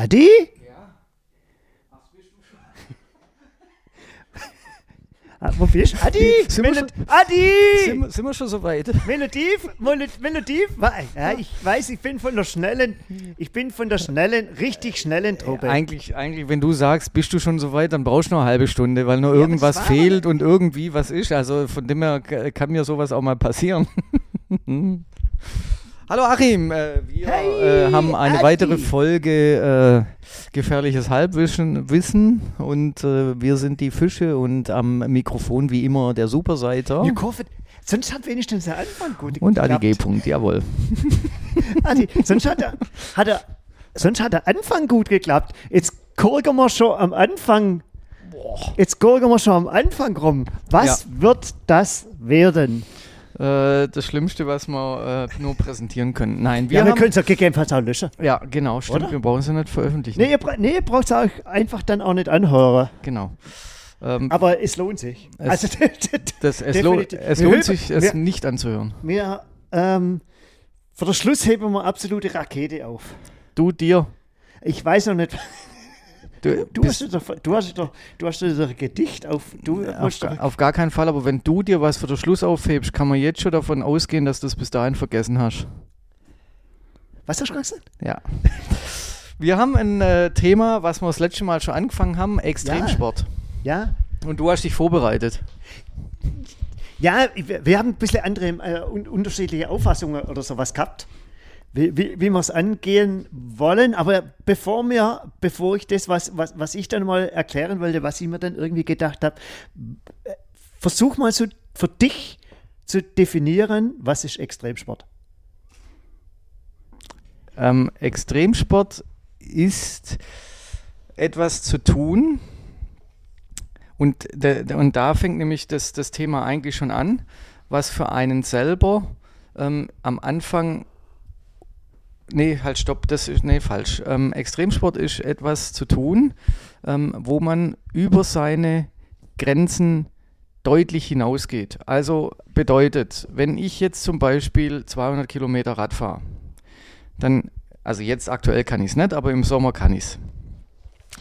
Adi? Ah, Wo bist du? Adi! Sind wir Melod schon- Adi! Sind, wir- sind wir schon so weit? Melodiv, Melod- Melodiv. Wa- Ja, ich weiß, ich bin von der schnellen, ich bin von der schnellen, richtig schnellen Truppe. Eigentlich, eigentlich, wenn du sagst, bist du schon so weit, dann brauchst du noch eine halbe Stunde, weil nur aber irgendwas fehlt und irgendwie was ist. Also von dem her kann mir sowas auch mal passieren. Hallo Achim, äh, wir Hey, äh, haben eine Adi. weitere Folge äh, Gefährliches Halbwissen Wissen und äh, wir sind die Fische und am Mikrofon wie immer der Superseiter sonst hat wenigstens der Anfang gut und geklappt. Adi G. Punkt, jawohl. Adi, sonst hat er, hat er, sonst hat der Anfang gut geklappt. Jetzt gucken wir schon am Anfang. Jetzt gucken wir schon am Anfang rum. Was wird das werden? Äh, das Schlimmste, was wir äh, nur präsentieren können. Nein, wir ja, wir können es ja gegebenenfalls auch löschen. ja genau, stimmt, Oder? wir brauchen sie nicht veröffentlichen. Nee, ihr, bra nee, braucht es auch einfach dann auch nicht anhören. Genau. Ähm, Aber es lohnt sich. Es- also, Das, es, lo es lohnt sich, es wir- nicht anzuhören. wir, ähm, für den Schluss heben wir absolute Rakete auf. Du dir. Ich weiß noch nicht. Du, Du hast doch, du hast doch, du hast doch ein Gedicht auf. Du auf, musst ga- doch, auf gar keinen Fall, aber wenn du dir was für den Schluss aufhebst, kann man jetzt schon davon ausgehen, dass du es bis dahin vergessen hast. was hast du gesagt? Ja. Wir haben ein äh, Thema, was wir das letzte Mal schon angefangen haben, Extremsport. Ja, Und du hast dich vorbereitet. Ja, wir haben ein bisschen andere, äh, un unterschiedliche Auffassungen oder sowas gehabt, wie, wie, wie wir es angehen wollen. Aber bevor mir, bevor ich das, was, was, was ich dann mal erklären wollte, was ich mir dann irgendwie gedacht habe, versuch mal so für dich zu definieren, was ist Extremsport. Ähm, Extremsport ist etwas zu tun. Und, de, de- und da fängt nämlich das, das Thema eigentlich schon an, was für einen selber ähm, am Anfang. Nee, halt, stopp, das ist, nee, falsch. Ähm, Extremsport ist etwas zu tun, ähm, wo man über seine Grenzen deutlich hinausgeht. Also bedeutet, wenn ich jetzt zum Beispiel 200 Kilometer Rad fahre, dann, also jetzt aktuell kann ich es nicht, aber im Sommer kann ich es.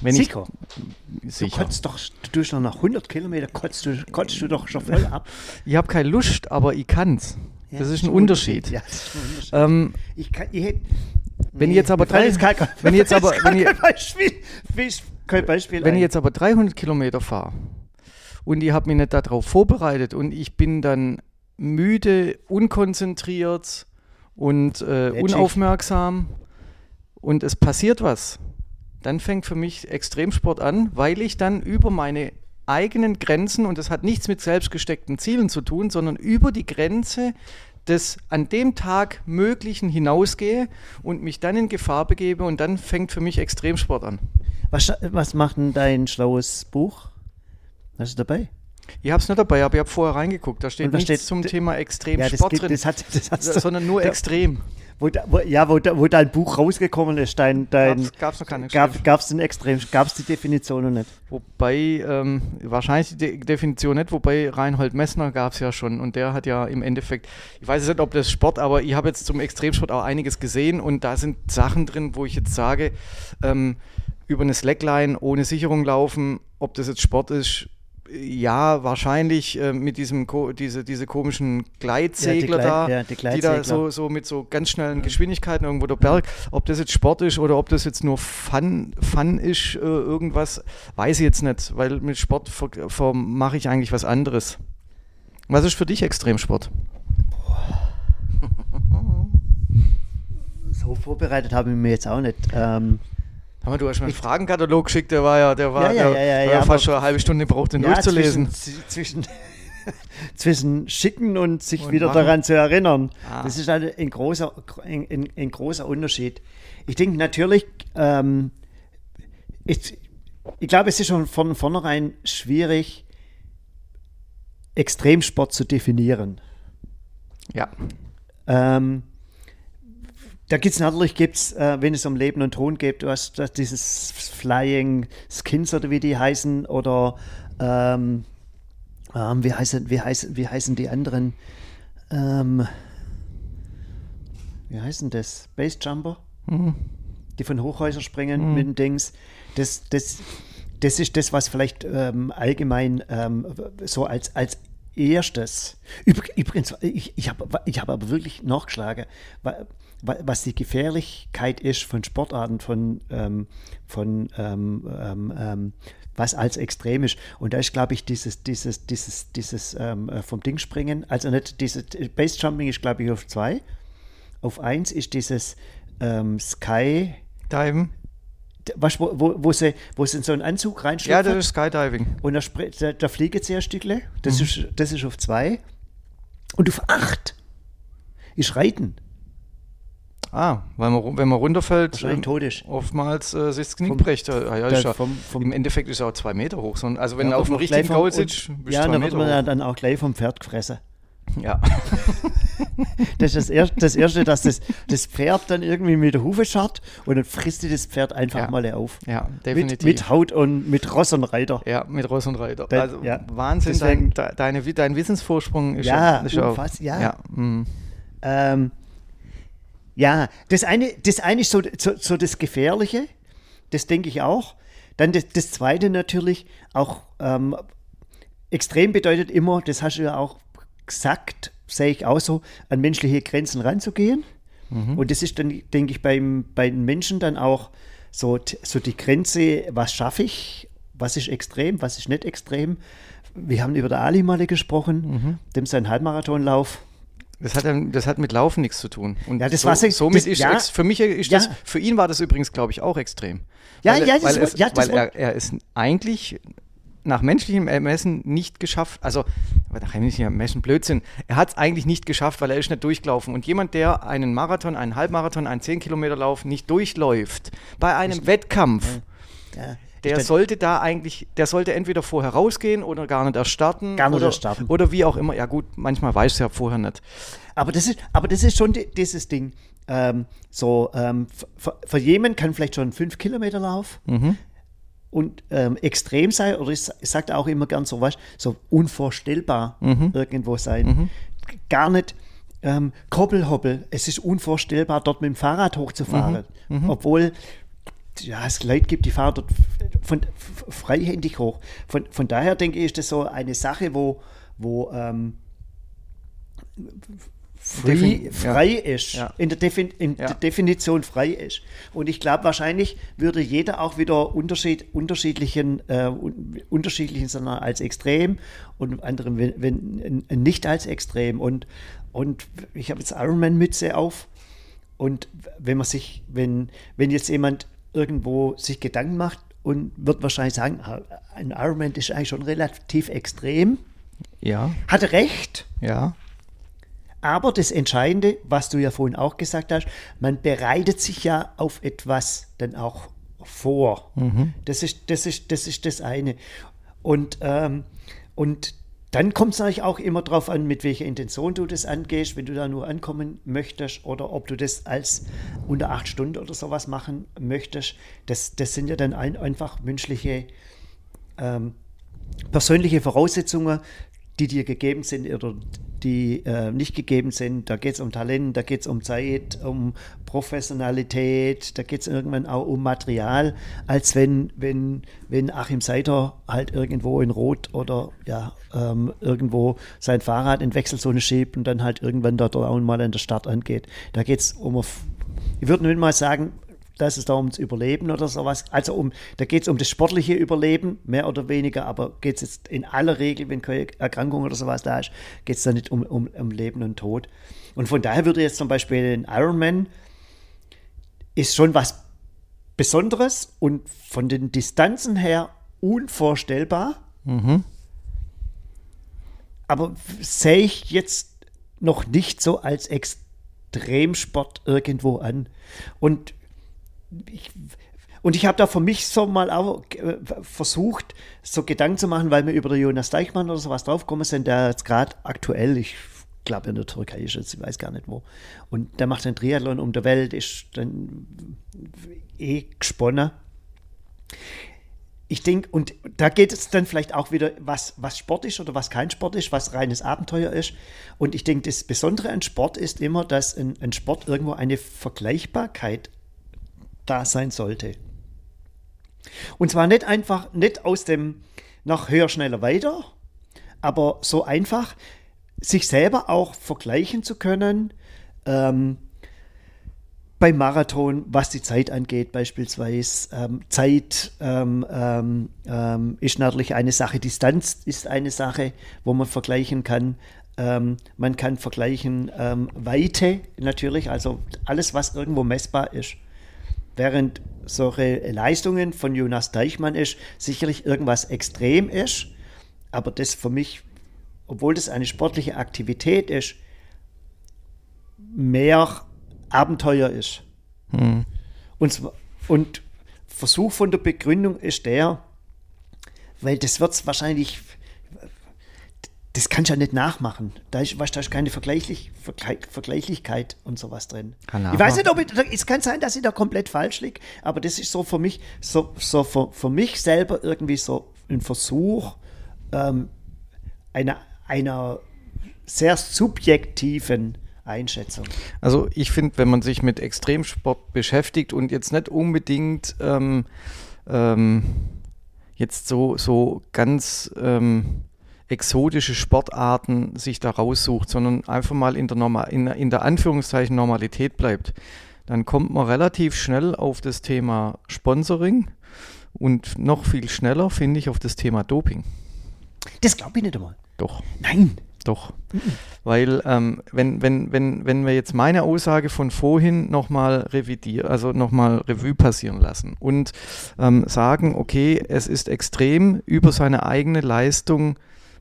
Wenn Sicher. Ich, Du sicher. kotzt doch, du doch nach 100 Kilometer, kotzt du, kotzt du doch schon voll ab. Ich habe keine Lust, aber ich kann's. Ja, das ist ein Unterschied. Ja, das ist ein Unterschied. Ähm, Ich kann, ich hätte, Wenn ich jetzt aber drei- kein, wenn ich jetzt aber- wenn ich- Beispiel, kein Beispiel wenn ein. ich jetzt aber 300 Kilometer fahre und ich habe mich nicht darauf vorbereitet und ich bin dann müde, unkonzentriert und äh, unaufmerksam und es passiert was, dann fängt für mich Extremsport an, weil ich dann über meine eigenen Grenzen, und das hat nichts mit selbst gesteckten Zielen zu tun, sondern über die Grenze des an dem Tag Möglichen hinausgehe und mich dann in Gefahr begebe und dann fängt für mich Extremsport an. Was, was macht denn dein schlaues Buch? Hast du dabei? Ich habe es nicht dabei, aber ich habe vorher reingeguckt. Da steht Und was nichts steht- zum Thema Ja, das, Extremsport gibt, drin, das, hat, das hast du, sondern nur da- extrem. wo, da, wo, ja, wo, da, wo dein Buch rausgekommen ist, dein, dein Gab es noch keine gab gab es den Extrem, gab es die Definition noch nicht. Wobei, ähm, wahrscheinlich die De Definition nicht, wobei Reinhold Messner gab es ja schon und der hat ja im Endeffekt, ich weiß jetzt nicht, ob das Sport, aber ich habe jetzt zum Extremsport auch einiges gesehen und da sind Sachen drin, wo ich jetzt sage, ähm, über eine Slackline ohne Sicherung laufen, ob das jetzt Sport ist, ja, wahrscheinlich äh, mit diesem ko diese, diese komischen Gleitsegler Glei- da, ja, die die da so, so mit so ganz schnellen Geschwindigkeiten irgendwo der Berg, ob das jetzt Sport ist oder ob das jetzt nur Fun, Fun ist, äh, irgendwas, weiß ich jetzt nicht, weil mit Sport mache ich eigentlich was anderes. Was ist für dich Extremsport? So vorbereitet habe ich mir jetzt auch nicht. Ähm, Hör mal, du hast mir einen Fragenkatalog geschickt, der war ja, der war, Ja, ja, der, ja, ja, fast schon eine halbe Stunde gebraucht, den durchzulesen. Zwischen, zwischen, zwischen schicken und sich Und wieder machen. daran zu erinnern. Ah. Das ist halt ein großer, ein, ein, ein großer Unterschied. Ich denke natürlich, ähm, ich, ich glaube, es ist schon von vornherein schwierig, Extremsport zu definieren. Ja, Ähm, da gibt es natürlich, gibt's, äh, wenn es um Leben und Tod geht, du hast, dieses Flying Skins oder wie die heißen, oder ähm, ähm, wie, heißen, wie, heißen, wie heißen die anderen? Ähm, wie heißen das? Base Jumper? Mhm. die von Hochhäusern springen mit den Dings. Das, das, das ist das, was vielleicht ähm, allgemein ähm, so als, als erstes. Übr- Übrigens, ich, ich habe ich hab aber wirklich nachgeschlagen, wa- was die Gefährlichkeit ist von Sportarten, von, ähm, von ähm, ähm, ähm, was als extrem ist. Und da ist, glaube ich, dieses, dieses, dieses, dieses ähm, äh, vom Ding springen, also nicht dieses Basejumping ist, glaube ich, auf zwei. Auf eins ist dieses Sky, Diven. was, wo, wo, wo, sie, wo sie in so einen Anzug Ja, reinschlüpfen. das ist Skydiving. Und da, da, da fliegen sie ein Stückle. Das, Mhm. ist, das ist auf zwei. Und auf acht ist Reiten. Ah, weil man, wenn man runterfällt, Wahrscheinlich ist. oftmals äh, sich das Knie bricht. Ja, ja, da ja, vom- vom- Im Endeffekt ist er auch zwei Meter hoch. So, also wenn Ja, du auf dem richtigen Goal sitzt, bist Ja, dann wird man ja dann auch gleich vom Pferd gefressen. Ja. Das ist das, er das Erste, dass das, das Pferd dann irgendwie mit der Hufe scharrt und dann frisst die das Pferd einfach Ja. mal auf. ja, Mit, definitiv. mit Haut und mit Ross und Reiter. ja, mit Ross und Reiter. Da- also ja. Wahnsinn, Deswegen- dein, de- deine, dein Wissensvorsprung ist Ja, schon, ist unfass- ja. ja mm. Ähm, ja, das eine, das eine ist so, so, so das Gefährliche, das denke ich auch. Dann das, das zweite natürlich auch ähm, extrem bedeutet immer, das hast du ja auch gesagt, sehe ich auch so, an menschliche Grenzen ranzugehen. Und das ist dann, denke ich, beim, bei den Menschen dann auch so, so die Grenze, was schaffe ich, was ist extrem, was ist nicht extrem. Wir haben über der Ali mal gesprochen, dem sein Halbmarathonlauf. Das hat, das hat mit Laufen nichts zu tun. Und Ja, das so, war's ja- somit das- ist ja. für mich ist Ja. das, für ihn war das übrigens, glaube ich, auch extrem. Ja, weil, ja, er- das weil, es, ja, das weil er, er ist eigentlich nach menschlichem Ermessen nicht geschafft, also aber nach menschlichem Ermessen Blödsinn, er hat es eigentlich nicht geschafft, weil er ist nicht durchgelaufen. Und jemand, der einen Marathon, einen Halbmarathon, einen 10 Kilometer Lauf nicht durchläuft, bei einem Wettkampf, Ja, der sollte da eigentlich, der sollte entweder vorher rausgehen oder gar nicht erst starten. Gar nicht oder, erst starten. Oder wie auch immer. Ja gut, manchmal weiß es ja vorher nicht. Aber das ist, aber das ist schon di- dieses Ding. Ähm, so, ähm, für, für jemanden kann vielleicht schon ein 5-Kilometer-Lauf und ähm, extrem sein, oder ich, ich sage auch immer gern so was, so unvorstellbar irgendwo sein. Gar nicht ähm, Koppelhoppel. Es ist unvorstellbar, dort mit dem Fahrrad hochzufahren. Obwohl ja, es Leute gibt, die fahren dort von, freihändig hoch. Von, von daher denke ich, ist das so eine Sache, wo, wo ähm, free, Defin- ja. frei ist, Ja. in, der, Defin in Ja. der Definition frei ist. Und ich glaube, wahrscheinlich würde jeder auch wieder Unterschied, unterschiedlichen, äh, un, unterschiedlichen, sondern als extrem und anderen wenn, wenn, nicht als extrem. Und, und ich habe jetzt Ironman-Mütze auf. Und wenn man sich, wenn, wenn jetzt jemand irgendwo sich Gedanken macht und wird wahrscheinlich sagen, ah, ein Ironman ist eigentlich schon relativ extrem, Ja, hat recht. ja. Aber das Entscheidende, was du ja vorhin auch gesagt hast, man bereitet sich ja auf etwas dann auch vor. Das, ist, das, ist, das ist das eine. Und, ähm, und dann kommt es natürlich auch immer darauf an, mit welcher Intention du das angehst, wenn du da nur ankommen möchtest oder ob du das als unter acht Stunden oder sowas machen möchtest. Das, das sind ja dann ein, einfach menschliche ähm, persönliche Voraussetzungen, die dir gegeben sind oder die äh, nicht gegeben sind. Da geht es um Talent, da geht es um Zeit, um Professionalität, da geht es irgendwann auch um Material, als wenn, wenn, wenn Achim Seiter halt irgendwo in Rot oder ja, ähm, irgendwo sein Fahrrad in Wechselzone schiebt und dann halt irgendwann dort auch mal an der Start angeht. Da geht es um, ich würde nicht mal sagen, dass es da ums Überleben oder sowas, also um, da geht es um das sportliche Überleben, mehr oder weniger, aber geht es jetzt in aller Regel, wenn keine Erkrankung oder sowas da ist, geht es da nicht um, um, um Leben und Tod. Und von daher würde jetzt zum Beispiel ein Ironman ist schon was Besonderes und von den Distanzen her unvorstellbar. Aber sehe ich jetzt noch nicht so als Extremsport irgendwo an. Und ich, und ich habe da für mich so mal auch äh, versucht, so Gedanken zu machen, weil wir über den Jonas Deichmann oder sowas draufgekommen sind, der jetzt gerade aktuell, ich glaube in der Türkei ist jetzt, ich weiß gar nicht wo, und der macht einen Triathlon um der Welt, ist dann eh gesponnen. Ich denke, und da geht es dann vielleicht auch wieder, was, was Sport ist oder was kein Sport ist, was reines Abenteuer ist. Und ich denke, das Besondere an Sport ist immer, dass ein, ein Sport irgendwo eine Vergleichbarkeit da sein sollte. Und zwar nicht einfach, nicht aus dem nach höher, schneller, weiter, aber so einfach, sich selber auch vergleichen zu können, ähm, beim Marathon, was die Zeit angeht, beispielsweise. Ähm, Zeit ähm, ähm, ähm, ist natürlich eine Sache, Distanz ist eine Sache, wo man vergleichen kann. Ähm, man kann vergleichen ähm, Weite natürlich, also alles, was irgendwo messbar ist. Während solche Leistungen von Jonas Deichmann ist, sicherlich irgendwas extrem ist, aber das für mich, obwohl das eine sportliche Aktivität ist, mehr Abenteuer ist. Hm. Und, und Versuch von der Begründung ist der, weil das wird es wahrscheinlich, das kannst du ja nicht nachmachen. Da ist, weißt, da ist keine Vergleichlich, Vergleich, Vergleichlichkeit und sowas drin. Kann ich weiß nicht, ob ich, es kann sein, dass ich da komplett falsch liege, aber das ist so für mich, so, so für, für mich selber irgendwie so ein Versuch ähm, einer, einer sehr subjektiven Einschätzung? Also ich finde, wenn man sich mit Extremsport beschäftigt und jetzt nicht unbedingt ähm, ähm, jetzt so, so ganz ähm, exotische Sportarten sich da raussucht, sondern einfach mal in der, Normal, in, in der Anführungszeichen Normalität bleibt, dann kommt man relativ schnell auf das Thema Sponsoring und noch viel schneller, finde ich, auf das Thema Doping. Das glaube ich nicht einmal. Doch. Nein. Doch. Weil ähm, wenn, wenn, wenn, wenn wir jetzt meine Aussage von vorhin nochmal revidieren, also nochmal Revue passieren lassen und ähm, sagen, okay, es ist extrem über seine eigene Leistung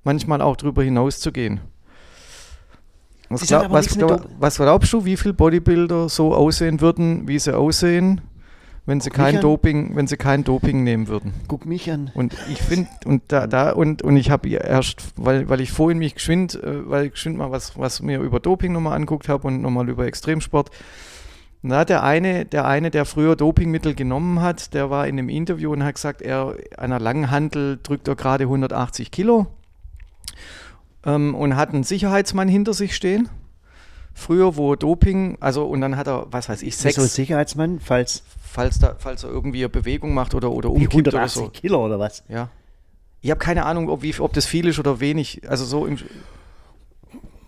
manchmal auch darüber hinaus zu gehen. Was, glaub, was, glaub, was glaubst du, wie viele Bodybuilder so aussehen würden, wie sie aussehen, wenn sie kein Doping, wenn sie kein Doping nehmen würden. Guck mich an. Und ich finde und da, da und und ich habe erst, weil weil ich vorhin mich geschwind, äh, weil ich geschwind mal was was mir über Doping nochmal anguckt habe und nochmal über Extremsport. Na, der eine, der eine, der früher Dopingmittel genommen hat, der war in einem Interview und hat gesagt, er an einer Langhandel drückt er gerade 180 Kilo ähm, und hat einen Sicherheitsmann hinter sich stehen früher, wo Doping, also und dann hat er, was weiß ich, sechs. So Sicherheitsmann, falls falls, da, falls er irgendwie eine Bewegung macht oder, oder umkippt oder so. Kilo oder was? Ja. Ich habe keine Ahnung, ob, wie, ob das viel ist oder wenig. Also so im,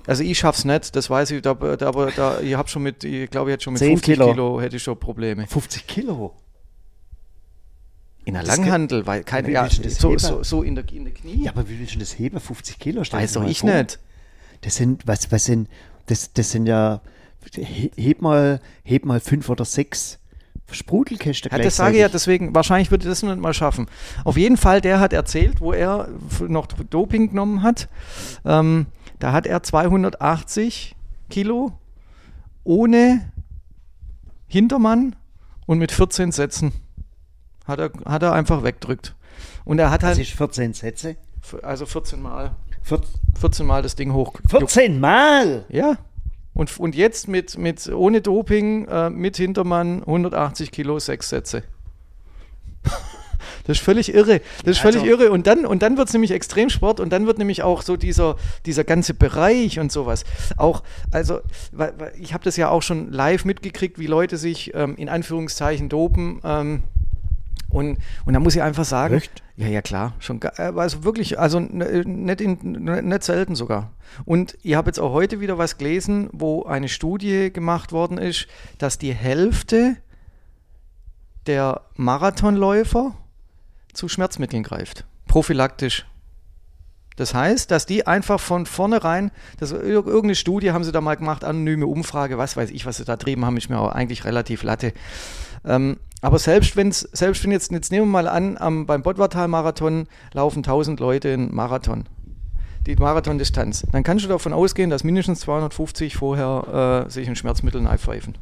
also ich schaff's nicht, das weiß ich, da, da, aber da, ich habe schon mit, ich glaube, ich hätte schon mit 50 Kilo. Kilo hätte ich schon Probleme. 50 Kilo? In der Langhandel, weil keine, ja, so, so, so, in, der, in der Knie. Ja, aber wie willst du das heben? 50 Kilo? Weiß doch ich vor. nicht. Das sind, was, was sind, das, das sind ja, heb mal, heb mal fünf oder sechs Sprudelkiste ja, Das sage ich ja deswegen, wahrscheinlich würde das nicht mal schaffen. Auf jeden Fall, der hat erzählt, wo er noch Doping genommen hat. Ähm, da hat er 280 Kilo ohne Hintermann und mit 14 Sätzen. Hat er, hat er einfach wegdrückt. Und er hat halt. Das ist 14 Sätze? Also 14 Mal. 14 Mal das Ding hoch. 14 Mal? Ja. Und, und jetzt mit, mit ohne Doping, äh, mit Hintermann 180 Kilo, sechs Sätze. Das ist völlig irre. Das ist völlig also, irre. Und dann, und dann wird es nämlich Extremsport und dann wird nämlich auch so dieser, dieser ganze Bereich und sowas. Auch, also, ich habe das ja auch schon live mitgekriegt, wie Leute sich ähm, in Anführungszeichen dopen. Ähm, und, und da muss ich einfach sagen, Echt? ja, ja, klar, schon, äh, also wirklich, also nicht, in, nicht selten sogar. Und ich habe jetzt auch heute wieder was gelesen, wo eine Studie gemacht worden ist, dass die Hälfte der Marathonläufer zu Schmerzmitteln greift, prophylaktisch. Das heißt, dass die einfach von vornherein, das, irgendeine Studie haben sie da mal gemacht, anonyme Umfrage, was weiß ich, was sie da trieben haben, ist mir auch eigentlich relativ latte. Ähm, aber selbst, wenn's, selbst wenn jetzt, jetzt nehmen wir mal an, am, beim Bottwartal-Marathon laufen 1000 Leute in Marathon, die Marathondistanz, dann kannst du davon ausgehen, dass mindestens 250 vorher äh, sich ein Schmerzmittel pfeifen.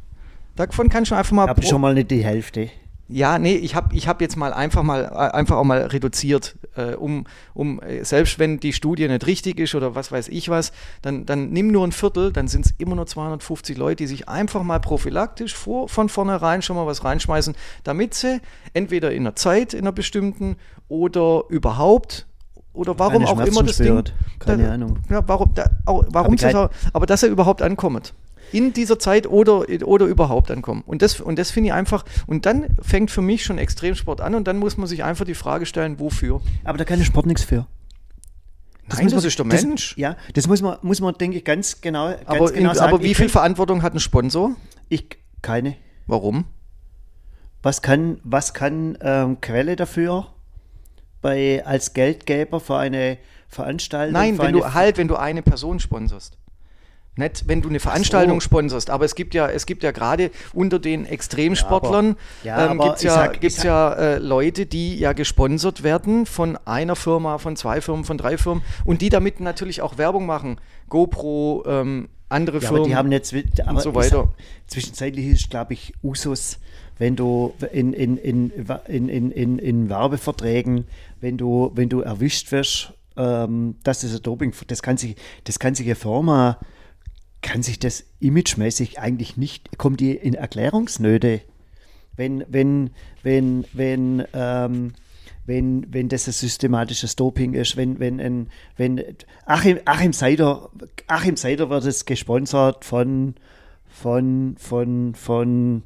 Davon kannst du einfach mal. Aber schon mal nicht die Hälfte. Ja, nee, ich habe ich hab jetzt mal einfach mal äh, einfach auch mal reduziert, äh, um, um äh, selbst wenn die Studie nicht richtig ist oder was weiß ich was, dann, dann nimm nur ein Viertel, dann sind es immer nur 250 Leute, die sich einfach mal prophylaktisch vor, von vornherein schon mal was reinschmeißen, damit sie entweder in einer Zeit, in einer bestimmten oder überhaupt oder warum auch immer das Ding. Keine da, Ahnung. Ja, warum, da, auch, warum das, aber dass er überhaupt ankommt. In dieser Zeit oder, oder überhaupt ankommen. Und das, und das finde ich einfach, und dann fängt für mich schon Extremsport an und dann muss man sich einfach die Frage stellen, wofür. Aber da kann der Sport nichts für. Nein, das, muss man- ist der das- Mensch. Ja, das muss man, muss man denke ich, ganz genau, ganz aber, genau in, sagen. aber wie viel Verantwortung hat ein Sponsor? Ich, keine. Warum? Was kann, was kann ähm, Quelle dafür bei, als Geldgeber für eine Veranstaltung? Nein, wenn du halt, wenn du eine Person sponsorst. Nicht, wenn du eine Veranstaltung sponsorst, aber es gibt ja, es gibt ja gerade unter den Extremsportlern Ja, ja, ähm, gibt es ja, sag- gibt's ja äh, Leute, die ja gesponsert werden von einer Firma, von zwei Firmen, von drei Firmen und die damit natürlich auch Werbung machen. GoPro, ähm, andere Ja, Firmen. aber die haben jetzt aber so weiter. Sag, zwischenzeitlich ist, glaube ich, Usus, wenn du in, in, in, in, in, in, in Werbeverträgen, wenn du, wenn du erwischt wirst, ähm, das ein Doping, das kann sich, das kann sich eine Firma, kann sich das imagemäßig eigentlich nicht, kommt die in Erklärungsnöte, wenn, wenn, wenn, wenn, ähm, wenn, wenn das ein systematisches Doping ist, wenn, wenn, ein, wenn Achim, Achim Seider, Achim Seider wird es gesponsert von, von, von, von,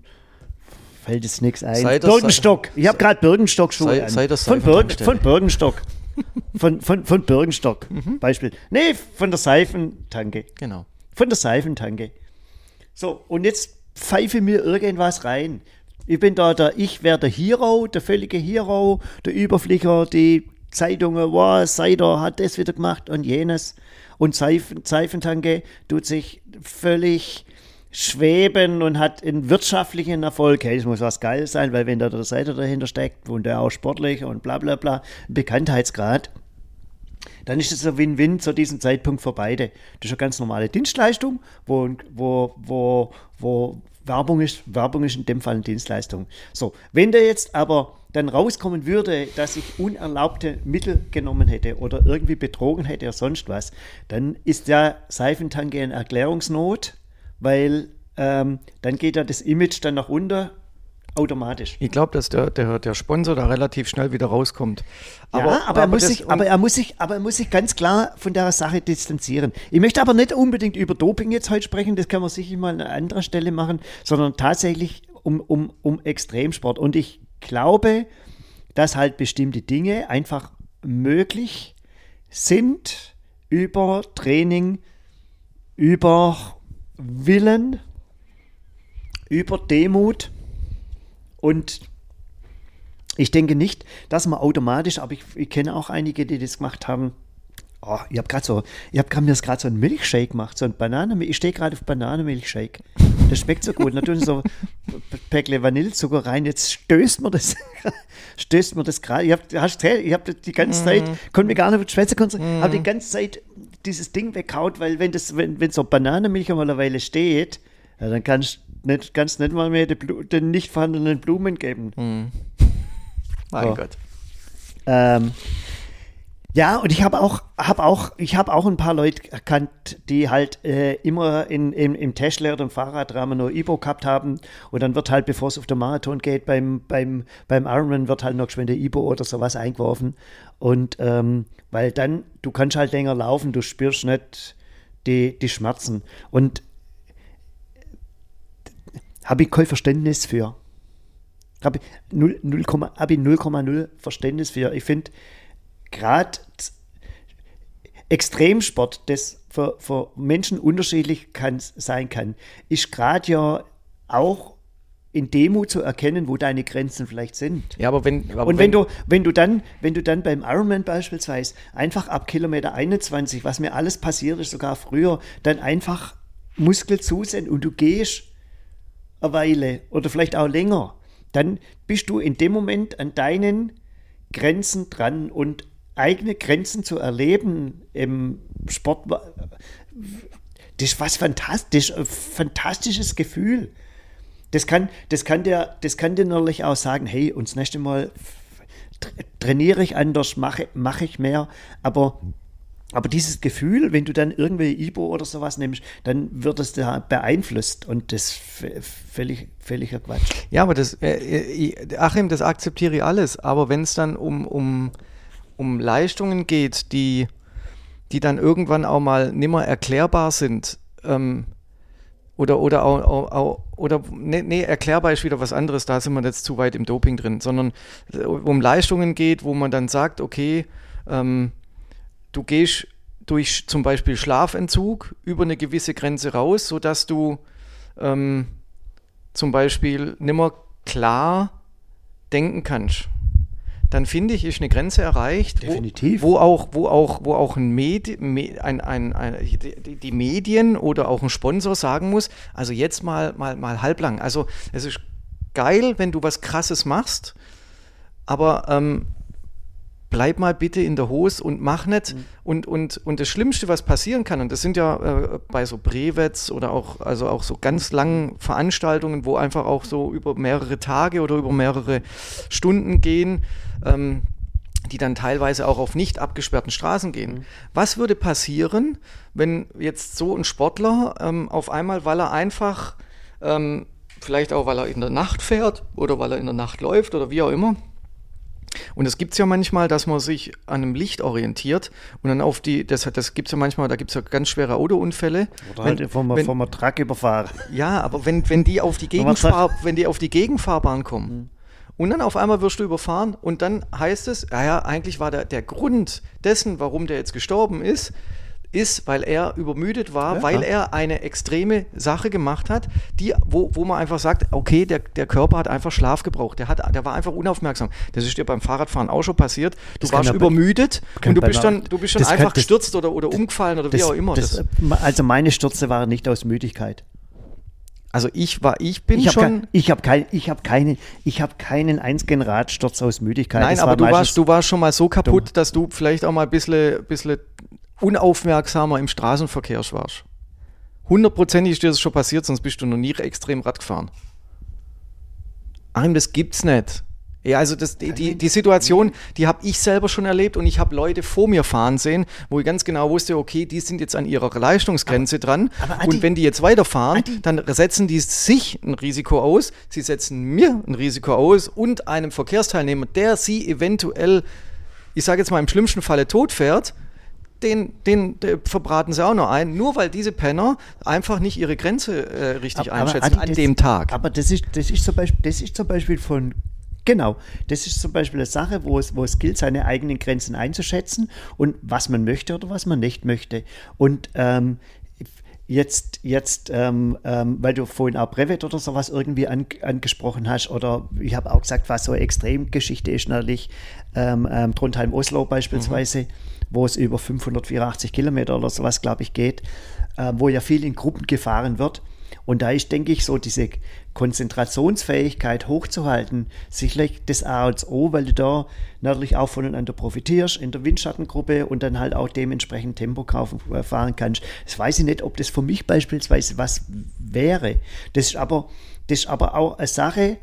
fällt es nichts ein. Seider- Birkenstock. Ich habe gerade Birkenstock-Schuhe an. Seider von, Birken, Seifentankstelle. von Birkenstock. von, von, von Birkenstock. Mhm. Beispiel. Nee, von der Seifentanke. Genau. Von der Seifentanke. So, und jetzt pfeife mir irgendwas rein. Ich bin da der, ich wäre der Hero, der völlige Hero, der Überflieger, die Zeitungen, wow, Seider hat das wieder gemacht und jenes. Und Seifen, Seifentanke tut sich völlig schweben und hat einen wirtschaftlichen Erfolg. Hey, das muss was Geiles sein, weil wenn da der Seider dahinter steckt und der auch sportlich und bla bla bla, Bekanntheitsgrad, dann ist es ein Win-Win zu diesem Zeitpunkt für beide. Das ist eine ganz normale Dienstleistung, wo, wo, wo, wo Werbung ist. Werbung ist in dem Fall eine Dienstleistung. So, wenn der jetzt aber dann rauskommen würde, dass ich unerlaubte Mittel genommen hätte oder irgendwie betrogen hätte oder sonst was, dann ist der Seifentanke in Erklärungsnot, weil ähm, dann geht ja das Image dann nach unten automatisch. Ich glaube, dass der, der, der Sponsor da relativ schnell wieder rauskommt. ja, aber, er muss das- sich, aber, er muss sich, aber er muss sich ganz klar von der Sache distanzieren. Ich möchte aber nicht unbedingt über Doping jetzt heute sprechen, das kann man sicher mal an anderer Stelle machen, sondern tatsächlich um, um, um Extremsport. Und ich glaube, dass halt bestimmte Dinge einfach möglich sind über Training, über Willen, über Demut und ich denke nicht, dass man automatisch, aber ich, ich kenne auch einige, die das gemacht haben. Oh, ich habe gerade so, ich habe mir gerade so einen Milchshake gemacht, so ein Bananenmilch. Ich stehe gerade auf Bananenmilchshake. Das schmeckt so gut. Natürlich so ein Päckle Vanillezucker rein. Jetzt stößt mir das, stößt mir das gerade. Ich habe, ich habe die ganze Zeit, konnte mir gar nicht mit Schwätze konzentrieren, habe die ganze Zeit dieses Ding weggehaut, weil wenn das, wenn, wenn so Bananenmilch mal eine Weile steht, ja, dann kannst du nicht, kannst nicht mal mehr den nicht vorhandenen Blumen geben. mein So. Gott. Ähm, ja, und ich habe auch, hab auch, ich habe auch ein paar Leute erkannt, die halt äh, immer in, im, im Tesla oder im Fahrradrahmen nur Ibo gehabt haben und dann wird halt, bevor es auf den Marathon geht, beim, beim, beim Ironman wird halt noch geschwind der Ibo oder sowas eingeworfen und ähm, weil dann, du kannst halt länger laufen, du spürst nicht die, die Schmerzen und habe ich kein Verständnis für. Habe ich 0, 0, hab ich 0,0 Verständnis für. Ich finde, gerade Extremsport, das für, für Menschen unterschiedlich kann, sein kann, ist gerade ja auch in Demut zu erkennen, wo deine Grenzen vielleicht sind. Ja, aber wenn. Aber Und wenn du, wenn du dann, wenn du dann beim Ironman beispielsweise einfach ab Kilometer 21, was mir alles passiert ist, sogar früher, dann einfach Muskel zusenden und du gehst eine Weile oder vielleicht auch länger, dann bist du in dem Moment an deinen Grenzen dran und eigene Grenzen zu erleben im Sport, das ist was fantastisch, ein fantastisches Gefühl. Das kann, das kann der, das kann dir natürlich auch sagen, hey, und das nächste Mal tra- trainiere ich anders, mache, mache ich mehr, aber aber dieses Gefühl, wenn du dann irgendwie Ibo oder sowas nimmst, dann wird es da beeinflusst und das völlig, völliger Quatsch. Ja, aber das, äh, äh, Achim, das akzeptiere ich alles. Aber wenn es dann um, um, um Leistungen geht, die, die dann irgendwann auch mal nimmer erklärbar sind, ähm, oder, oder, auch, auch, auch, oder nee, nee, erklärbar ist wieder was anderes, da sind wir jetzt zu weit im Doping drin, sondern äh, um Leistungen geht, wo man dann sagt, okay, ähm, du gehst durch zum Beispiel Schlafentzug über eine gewisse Grenze raus, sodass du ähm, zum Beispiel nimmer klar denken kannst dann finde ich, ist eine Grenze erreicht, Definitiv. Wo, wo auch, wo auch, wo auch ein Medi ein, ein, ein, die Medien oder auch ein Sponsor sagen muss, also jetzt mal, mal, mal halblang. Also es ist geil, wenn du was Krasses machst, aber ähm, bleib mal bitte in der Hose und mach nicht. Mhm. Und, und, und das Schlimmste, was passieren kann, und das sind ja äh, bei so Brevets oder auch, also auch so ganz langen Veranstaltungen, wo einfach auch so über mehrere Tage oder über mehrere Stunden gehen, ähm, die dann teilweise auch auf nicht abgesperrten Straßen gehen. Mhm. Was würde passieren, wenn jetzt so ein Sportler ähm, auf einmal, weil er einfach, ähm, vielleicht auch weil er in der Nacht fährt oder weil er in der Nacht läuft oder wie auch immer, und es gibt es ja manchmal, dass man sich an einem Licht orientiert und dann auf die, das, das gibt es ja manchmal, da gibt es ja ganz schwere Autounfälle. Oder wenn, halt vom, wenn, vom Truck überfahren. Ja, aber wenn, wenn, die auf die Gegenfahr, wenn die auf die Gegenfahrbahn kommen, mhm. Und dann auf einmal wirst du überfahren und dann heißt es, naja, eigentlich war der, der Grund dessen, warum der jetzt gestorben ist, ist, weil er übermüdet war, ja, weil er eine extreme Sache gemacht hat, die, wo, wo man einfach sagt, okay, der, der Körper hat einfach Schlaf gebraucht. Der, hat, der war einfach unaufmerksam. Das ist dir beim Fahrradfahren auch schon passiert. Du das warst übermüdet und du bist dann, du bist dann einfach kann, gestürzt oder, oder umgefallen oder das, wie auch immer. Das, also meine Stürze waren nicht aus Müdigkeit. Also ich war, ich bin ich schon. Kein, ich habe kein, ich habe keinen, ich habe keinen einzigen Radsturz aus Müdigkeit. Nein, das aber war du warst, du warst schon mal so kaputt, dumm. dass du vielleicht auch mal ein bisschen, bisschen unaufmerksamer im Straßenverkehr warst. Hundertprozentig ist dir das schon passiert, sonst bist du noch nie extrem Rad gefahren. Achim, das gibt's nicht. Ja, also das, die, die, die Situation, die habe ich selber schon erlebt und ich habe Leute vor mir fahren sehen, wo ich ganz genau wusste, okay, die sind jetzt an ihrer Leistungsgrenze aber, dran aber Adi, und wenn die jetzt weiterfahren, Adi, dann setzen die sich ein Risiko aus, sie setzen mir ein Risiko aus und einem Verkehrsteilnehmer, der sie eventuell, ich sage jetzt mal im schlimmsten Falle tot fährt, den, den, den, verbraten sie auch noch ein, nur weil diese Penner einfach nicht ihre Grenze äh, richtig aber, einschätzen aber, an das, dem Tag. Aber das ist, das, ist zum Beispiel, das ist zum Beispiel von Genau, das ist zum Beispiel eine Sache, wo es, wo es gilt, seine eigenen Grenzen einzuschätzen und was man möchte oder was man nicht möchte. Und ähm, jetzt, jetzt ähm, ähm, weil du vorhin auch Brevet oder sowas irgendwie an, angesprochen hast, oder ich habe auch gesagt, was so eine Extremgeschichte ist, natürlich ähm, ähm, Trondheim-Oslo beispielsweise. Mhm wo es über 584 Kilometer oder sowas, glaube ich, geht, äh, wo ja viel in Gruppen gefahren wird. Und da ist, denke ich, so diese Konzentrationsfähigkeit hochzuhalten, sicherlich das A und O, weil du da natürlich auch voneinander profitierst in der Windschattengruppe und dann halt auch dementsprechend Tempo kaufen, äh, fahren kannst. Das weiß ich nicht, ob das für mich beispielsweise was wäre. Das ist aber, das ist aber auch eine Sache,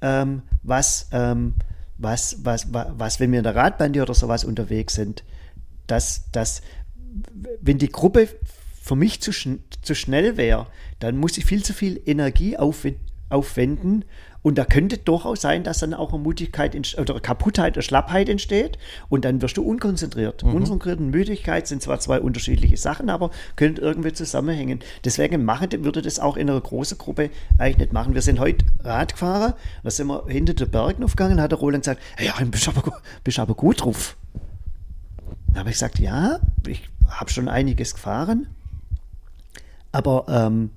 ähm, was, ähm, was, was, was, was, wenn wir in der Radbande oder sowas unterwegs sind, dass, dass wenn die Gruppe für mich zu, schn zu schnell wäre, dann muss ich viel zu viel Energie aufwenden. Und da könnte durchaus sein, dass dann auch eine Mutigkeit oder Kaputtheit oder Schlappheit entsteht und dann wirst du unkonzentriert. Mhm. Unkonzentriert und Müdigkeit sind zwar zwei unterschiedliche Sachen, aber können irgendwie zusammenhängen. Deswegen machen, würde das auch in einer großen Gruppe eigentlich nicht machen. Wir sind heute Radfahrer, da sind wir hinter den Bergen aufgegangen, hat der Roland gesagt, hey, ja, bist aber, bist aber gut drauf. Da habe ich gesagt, ja, ich habe schon einiges gefahren, aber ähm,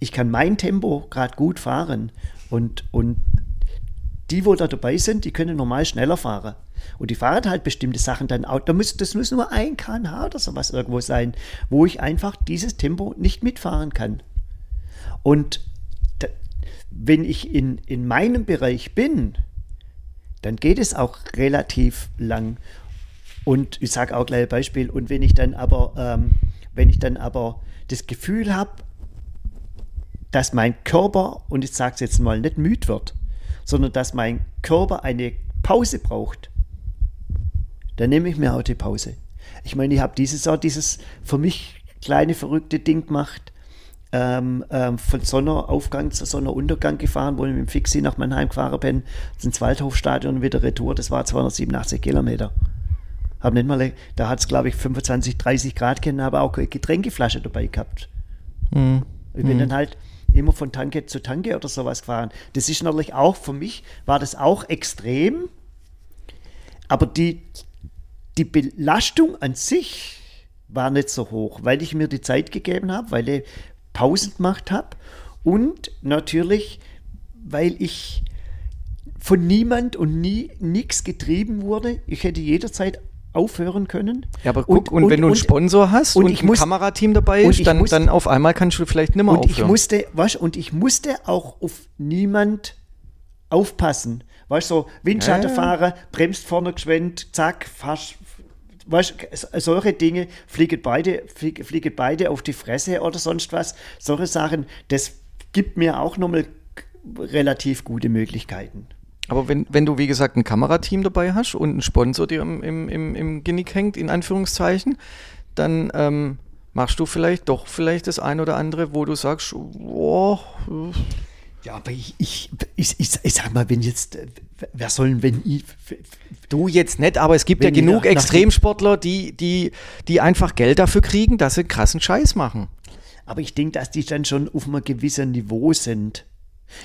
ich kann mein Tempo gerade gut fahren und, und die, wo da dabei sind, die können normal schneller fahren. Und die fahren halt bestimmte Sachen dann auch. Da muss, das muss nur ein kmh oder sowas irgendwo sein, wo ich einfach dieses Tempo nicht mitfahren kann. Und da, wenn ich in, in meinem Bereich bin, dann geht es auch relativ lang. Und ich sage auch gleich ein Beispiel. Und wenn ich dann aber, ähm, wenn ich dann aber das Gefühl habe, dass mein Körper, und ich sage es jetzt mal, nicht müde wird, sondern dass mein Körper eine Pause braucht, dann nehme ich mir auch die Pause. Ich meine, ich habe dieses Jahr dieses für mich kleine verrückte Ding gemacht, ähm, ähm, von Sonnenaufgang zu Sonnenuntergang gefahren, wo ich mit dem Fixie nach Mannheim gefahren bin, ins Waldhofstadion wieder Retour, das war 287 Kilometer. Hab nicht mal, da hat es glaube ich 25, 30 Grad kennen, aber auch Getränkeflasche dabei gehabt. Mhm. Ich bin dann halt immer von Tanke zu Tanke oder sowas gefahren. Das ist natürlich auch für mich, war das auch extrem. Aber die, die Belastung an sich war nicht so hoch, weil ich mir die Zeit gegeben habe, weil ich Pausen gemacht habe und natürlich, weil ich von niemand und nie nichts getrieben wurde. Ich hätte jederzeit aufhören können. Ja, aber guck, und, und wenn du einen Sponsor hast und, und ein muss, Kamerateam dabei ist, dann, musste, dann auf einmal kannst du vielleicht nicht mehr und aufhören. Ich musste, weißt, und ich musste auch auf niemand aufpassen. Weißt du, so Windschatten ja, bremst vorne geschwind, zack, fast. Weißt, solche Dinge fliegen beide, fliegen beide auf die Fresse oder sonst was. Solche Sachen, das gibt mir auch nochmal relativ gute Möglichkeiten. Aber wenn, wenn du, wie gesagt, ein Kamerateam dabei hast und einen Sponsor, der im, im, im, im Genick hängt, in Anführungszeichen, dann ähm, machst du vielleicht doch vielleicht das ein oder andere, wo du sagst, oh, ja, aber ich, ich, ich, ich, ich sag mal, wenn jetzt, wer sollen, wenn ich. Du jetzt nicht, aber es gibt ja genug nach, Extremsportler, die, die, die einfach Geld dafür kriegen, dass sie krassen Scheiß machen. Aber ich denke, dass die dann schon auf einem gewissen Niveau sind.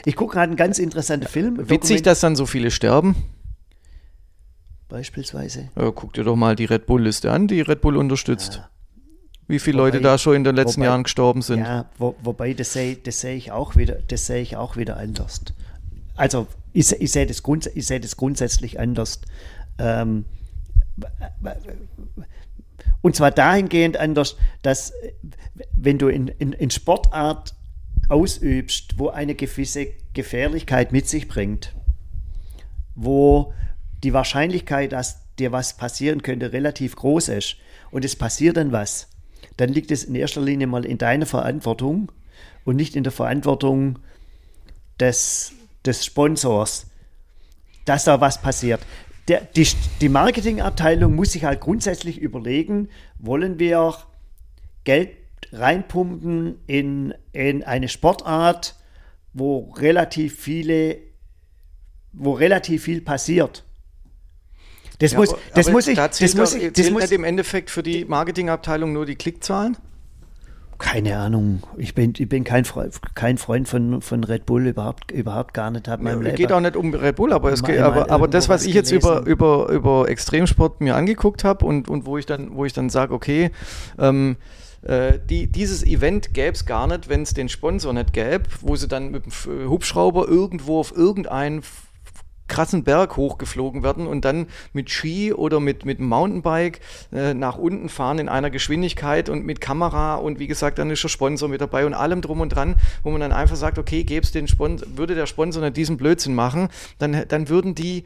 Ich gucke gerade einen ganz interessanten Film. Witzig, Dokument dass dann so viele sterben. Beispielsweise. Ja, guck dir doch mal die Red Bull-Liste an, die Red Bull unterstützt. Ja. Wie viele wobei, Leute da schon in den letzten wobei, Jahren gestorben sind. Ja, wo, wobei das sehe das seh ich auch wieder, das sehe ich auch wieder anders. Also ich, ich sehe das, grunds seh das grundsätzlich anders. Ähm, und zwar dahingehend anders, dass wenn du in, in, in Sportart ausübst, wo eine gewisse Gefährlichkeit mit sich bringt, wo die Wahrscheinlichkeit, dass dir was passieren könnte, relativ groß ist und es passiert dann was, dann liegt es in erster Linie mal in deiner Verantwortung und nicht in der Verantwortung des, des Sponsors, dass da was passiert. Der, die, die Marketingabteilung muss sich halt grundsätzlich überlegen, wollen wir Geld reinpumpen in, in eine Sportart, wo relativ viele, wo relativ viel passiert. Das ja, muss, aber, das aber muss ich, da das muss ich, das muss im Endeffekt für die Marketingabteilung nur die Klickzahlen? Keine Ahnung. Ich bin, ich bin kein, Freund, kein Freund von, von Red Bull, überhaupt, überhaupt gar nicht. Hab ja, geht auch nicht um Red Bull, aber, es geht, aber, aber das, was, was ich jetzt über, über, über Extremsport mir angeguckt habe und, und wo ich dann, wo ich dann sage, okay, ähm, äh, die, dieses Event gäbe es gar nicht, wenn es den Sponsor nicht gäbe, wo sie dann mit dem Hubschrauber irgendwo auf irgendeinen krassen Berg hochgeflogen werden und dann mit Ski oder mit, mit Mountainbike äh, nach unten fahren in einer Geschwindigkeit und mit Kamera und wie gesagt, dann ist der Sponsor mit dabei und allem drum und dran, wo man dann einfach sagt, okay, gäbe den Sponsor, würde der Sponsor nicht diesen Blödsinn machen, dann, dann würden die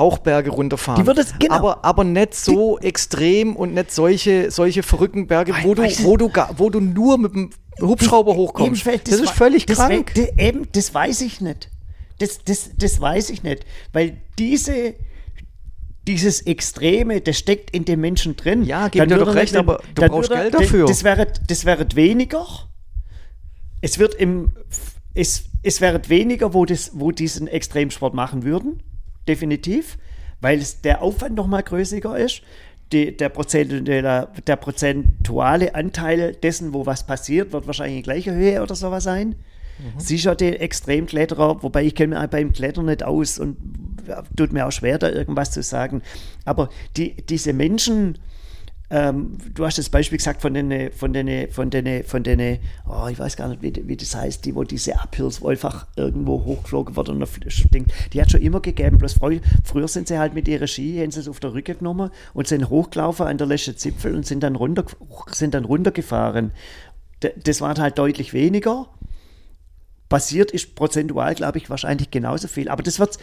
auch Berge runterfahren. Die wird es, genau. aber, aber nicht so die, extrem und nicht solche, solche verrückten Berge, wo du, wo, du, wo du nur mit dem Hubschrauber hochkommst. Das, das, ist völlig das, krank. Das, eben, das weiß ich nicht. Das, das, das weiß ich nicht. Weil diese, dieses Extreme, das steckt in den Menschen drin. Ja, gib dir doch recht, aber du brauchst Geld dafür. Das wäre, das wäre weniger. Es wird im, es, es wäre weniger, wo, das, wo diesen Extremsport machen würden definitiv, weil es der Aufwand noch mal größer ist. Die, der, der, der, prozentuale Anteil dessen, wo was passiert, wird wahrscheinlich in gleicher Höhe oder sowas sein. Mhm. Sicher der Extremkletterer, wobei ich kenne mich beim Klettern nicht aus und tut mir auch schwer, da irgendwas zu sagen. Aber die, diese Menschen, ähm, du hast das Beispiel gesagt von den, von den, von den, von den, oh, ich weiß gar nicht, wie, wie das heißt, die, wo diese Uphills, einfach irgendwo hochgeflogen wird und stinkt. Die hat schon immer gegeben, bloß früher, früher sind sie halt mit ihrer Ski, haben sie es auf der Rücke genommen und sind hochgelaufen an der letzten Zipfel und sind dann, runter, sind dann runtergefahren. Das war halt deutlich weniger. Passiert ist prozentual, glaube ich, wahrscheinlich genauso viel. Aber das wird's,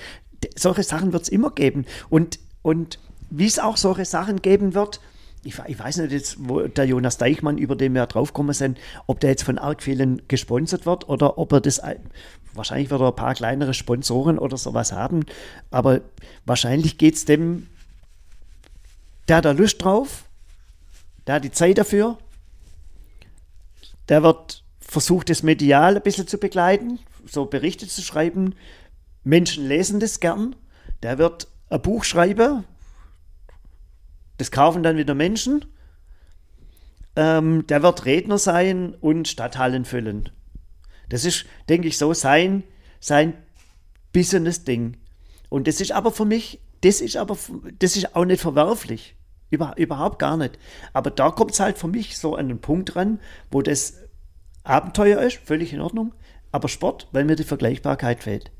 solche Sachen wird es immer geben. Und, und wie es auch solche Sachen geben wird, ich, ich, weiß nicht jetzt, wo der Jonas Deichmann, über den wir draufgekommen sind, ob der jetzt von arg vielen gesponsert wird oder ob er das, wahrscheinlich wird er ein paar kleinere Sponsoren oder sowas haben, aber wahrscheinlich geht es dem, der hat da Lust drauf, der hat die Zeit dafür, der wird versucht, das medial ein bisschen zu begleiten, so Berichte zu schreiben. Menschen lesen das gern. Der wird ein Buch schreiben, das kaufen dann wieder Menschen. Ähm, der wird Redner sein und Stadthallen füllen. Das ist, denke ich, so sein, sein Business-Ding. Und das ist aber für mich, das ist aber, das ist auch nicht verwerflich. Über, überhaupt gar nicht. Aber da kommt es halt für mich so an den Punkt ran, wo das Abenteuer ist, völlig in Ordnung, aber Sport, weil mir die Vergleichbarkeit fehlt.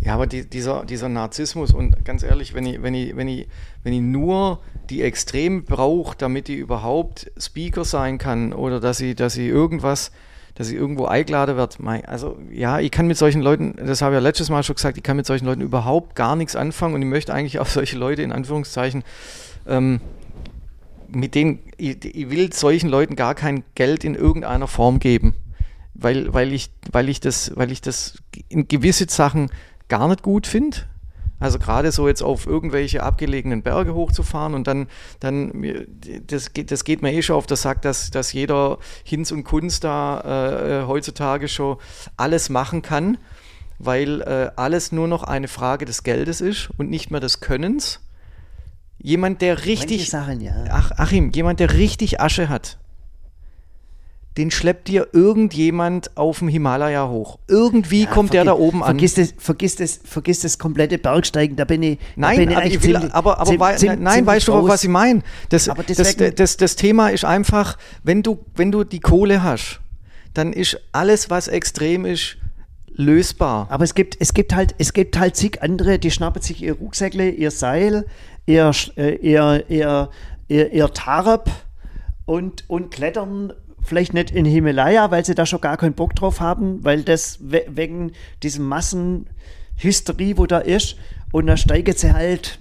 Ja, aber die, dieser, dieser Narzissmus und ganz ehrlich, wenn ich, wenn ich, wenn ich, wenn ich nur die Extrem brauche, damit ich überhaupt Speaker sein kann oder dass ich, dass ich irgendwas, dass ich irgendwo eingeladen wird. Also ja, ich kann mit solchen Leuten, das habe ich ja letztes Mal schon gesagt, ich kann mit solchen Leuten überhaupt gar nichts anfangen und ich möchte eigentlich auch solche Leute in Anführungszeichen ähm, mit denen, ich, ich will solchen Leuten gar kein Geld in irgendeiner Form geben weil, weil, ich, weil, ich das, weil ich das in gewisse Sachen gar nicht gut finde. Also gerade so jetzt auf irgendwelche abgelegenen Berge hochzufahren und dann, dann das, geht, das geht mir eh schon auf der Sack, dass, dass jeder Hinz und Kunst da äh, äh, heutzutage schon alles machen kann, weil äh, alles nur noch eine Frage des Geldes ist und nicht mehr des Könnens. Jemand, der richtig. Sachen, ja. Ach, Achim, jemand, der richtig Asche hat, den schleppt dir irgendjemand auf dem Himalaya hoch. Irgendwie ja, kommt der da oben an. Vergiss das, vergiss das, vergiss das komplette Bergsteigen, da bin ich. Nein, bin ich aber, ich will, ziemlich, aber, aber zim, zim, nein, weißt du, was ich meine? Das, das, das, das, Thema ist einfach, wenn du, wenn du die Kohle hast, dann ist alles, was extrem ist, lösbar. Aber es gibt, es gibt halt, es gibt halt zig andere, die schnappen sich ihr Rucksäckle, ihr Seil, ihr, äh, ihr, ihr, ihr, ihr Tarp und, und klettern vielleicht nicht in Himalaya, weil sie da schon gar keinen Bock drauf haben, weil das we wegen diesem Massenhysterie, wo da ist, und da steigen sie halt,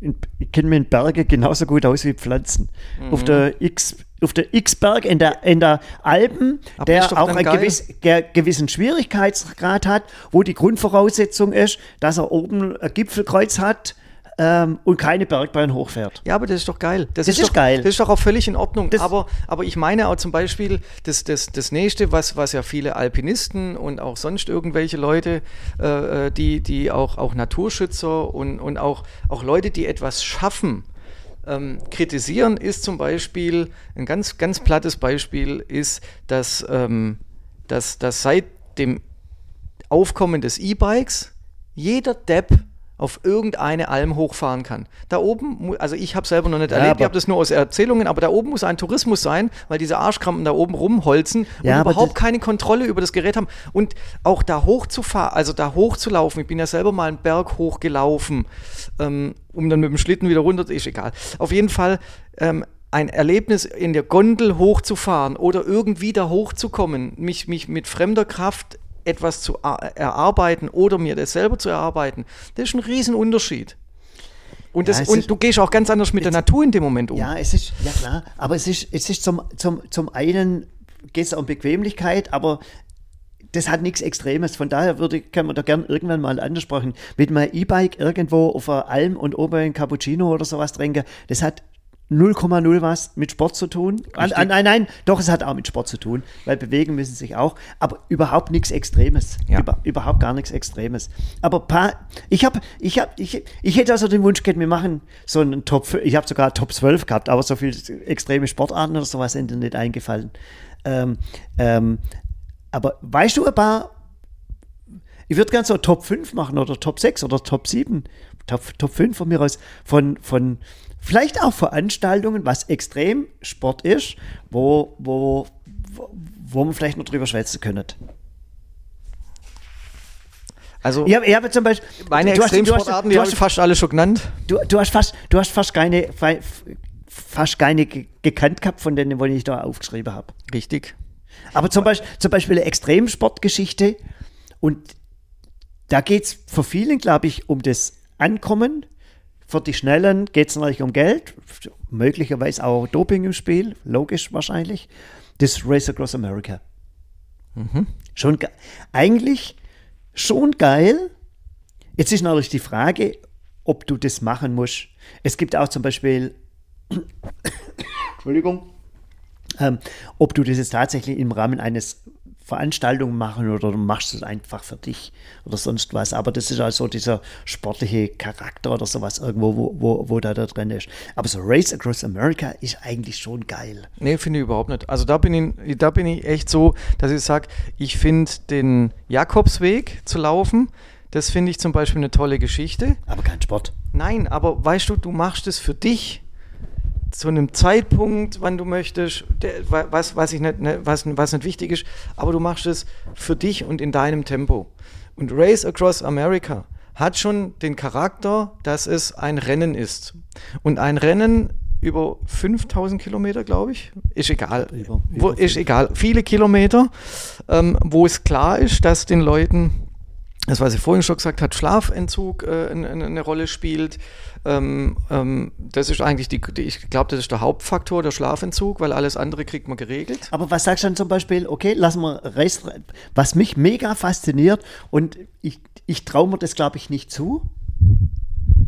in, ich kenne in Berge genauso gut aus wie Pflanzen. Mhm. Auf der X auf der X-Berg in der, in der Alpen, Aber der auch einen gewiss, gewissen Schwierigkeitsgrad hat, wo die Grundvoraussetzung ist, dass er oben ein Gipfelkreuz hat, ähm, und keine Bergbahn hochfährt. Ja, aber das ist doch geil. Das, das ist, ist, doch, geil. Das ist doch auch völlig in Ordnung. aber, aber ich meine auch zum Beispiel, das, das, das nächste, was, was ja viele Alpinisten und auch sonst irgendwelche Leute, äh, äh, die, die auch, auch Naturschützer und, und auch, auch Leute, die etwas schaffen, ähm, kritisieren, ist zum Beispiel, ein ganz, ganz plattes Beispiel ist, dass, ähm, dass, dass seit dem Aufkommen des E-Bikes jeder Depp auf irgendeine Alm hochfahren kann. Da oben, also ich habe selber noch nicht ja, erlebt, ich habe das nur aus Erzählungen, aber da oben muss ein Tourismus sein, weil diese Arschkrampen da oben rumholzen und ja, überhaupt keine Kontrolle über das Gerät haben. Und auch da hochzufahren, also da hochzulaufen, ich bin ja selber mal einen Berg hochgelaufen, ähm, um dann mit dem Schlitten wieder runter, ist egal. Auf jeden Fall, ähm, ein Erlebnis in der Gondel hochzufahren oder irgendwie da hochzukommen, mich, mich mit fremder Kraft etwas zu erarbeiten oder mir das selber zu erarbeiten, das ist ein Riesenunterschied. Und, das, ja, und ist, du gehst auch ganz anders mit der Natur in dem Moment um. Ja, es ist, ja klar, aber es ist, es ist zum, zum, zum einen geht es um Bequemlichkeit, aber das hat nichts Extremes. Von daher würde, kann man da gerne irgendwann mal ansprechen. Mit meinem E-Bike irgendwo auf einer Alm und oben ein Cappuccino oder sowas trinken, das hat 0,0 was mit Sport zu tun. An, an, nein, nein, doch, es hat auch mit Sport zu tun, weil bewegen müssen sich auch, aber überhaupt nichts Extremes. Ja. Über, überhaupt gar nichts Extremes. Aber paar, ich habe, ich habe, ich, ich hätte also den Wunsch gehabt, wir machen so einen Top, ich habe sogar Top 12 gehabt, aber so viele extreme Sportarten oder sowas sind dir nicht eingefallen. Ähm, ähm, aber weißt du ein paar, ich würde gerne so Top 5 machen oder Top 6 oder Top 7, Top, Top 5 von mir aus, von, von, Vielleicht auch Veranstaltungen, was extrem Sport ist, wo, wo, wo, wo man vielleicht noch drüber schwätzen könnte. Also, ich habe hab zum Beispiel. Meine Extremsportarten, die habe ich fast alle schon genannt. Du, du, hast fast, du hast fast keine, fast keine gekannt gehabt von denen, die ich da aufgeschrieben habe. Richtig. Aber zum Beispiel, zum Beispiel eine Extremsportgeschichte und da geht es für vielen, glaube ich, um das Ankommen, für die Schnellen geht es natürlich um Geld, möglicherweise auch Doping im Spiel, logisch wahrscheinlich. Das Race Across America. Mhm. Schon eigentlich schon geil. Jetzt ist natürlich die Frage, ob du das machen musst. Es gibt auch zum Beispiel, Entschuldigung, ähm, ob du das jetzt tatsächlich im Rahmen eines Veranstaltungen machen oder du machst es einfach für dich oder sonst was. Aber das ist also dieser sportliche Charakter oder sowas irgendwo, wo, wo, wo da, da drin ist. Aber so Race Across America ist eigentlich schon geil. Nee, finde ich überhaupt nicht. Also da bin ich, da bin ich echt so, dass ich sage, ich finde den Jakobsweg zu laufen, das finde ich zum Beispiel eine tolle Geschichte. Aber kein Sport. Nein, aber weißt du, du machst es für dich zu einem Zeitpunkt, wann du möchtest, der, was, was, ich nicht, ne, was, was nicht wichtig ist, aber du machst es für dich und in deinem Tempo. Und Race Across America hat schon den Charakter, dass es ein Rennen ist. Und ein Rennen über 5000 Kilometer, glaube ich, ist egal. Über, über wo, ist egal. Viele Kilometer, ähm, wo es klar ist, dass den Leuten das, was ich vorhin schon gesagt habe, Schlafentzug äh, eine, eine, Rolle spielt. Ähm, ähm, das ist eigentlich die, die ich glaube, das ist der Hauptfaktor, der Schlafentzug, weil alles andere kriegt man geregelt. Aber was sagst du dann zum Beispiel, okay, lassen wir Reis, was mich mega fasziniert und ich, ich traue mir das, glaube ich, nicht zu,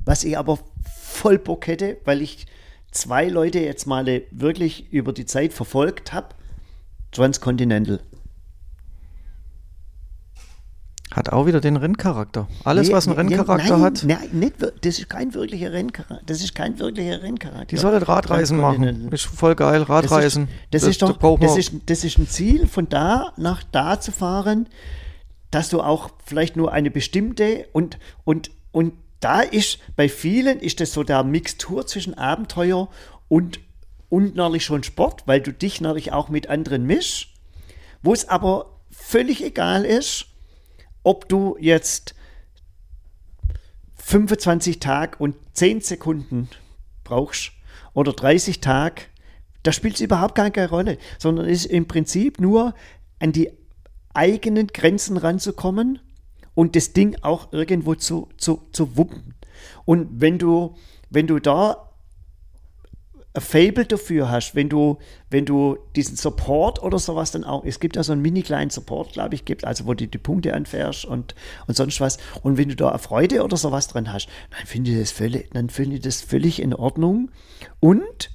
was ich aber voll Bock hätte, weil ich zwei Leute jetzt mal wirklich über die Zeit verfolgt habe, Transcontinental. Hat auch wieder den Renncharakter. Alles, nee, was einen Renncharakter nein, hat. Nein, nicht, das ist kein wirklicher Renncharakter. Das ist kein wirklicher Renncharakter. Die sollen Radreisen machen. Ist voll geil, Radreisen. Das ist, das, das ist doch, das ist, das ist ein Ziel, von da nach da zu fahren, dass du auch vielleicht nur eine bestimmte und, und, und da ist, bei vielen ist das so der Mixtur zwischen Abenteuer und, und natürlich schon Sport, weil du dich natürlich auch mit anderen mischst, wo es aber völlig egal ist, ob du jetzt 25 Tage und 10 Sekunden brauchst oder 30 Tage, da spielt es überhaupt gar keine Rolle, sondern ist im Prinzip nur an die eigenen Grenzen ranzukommen und das Ding auch irgendwo zu, zu, zu wuppen. Und wenn du, wenn du da ein Fable dafür hast, wenn du, wenn du diesen Support oder sowas dann auch, es gibt ja so einen mini kleinen Support, glaube ich, gibt, also wo du die Punkte anfährst und, und sonst was. Und wenn du da eine Freude oder sowas dran hast, dann finde ich das völlig, dann finde ich das völlig in Ordnung. Und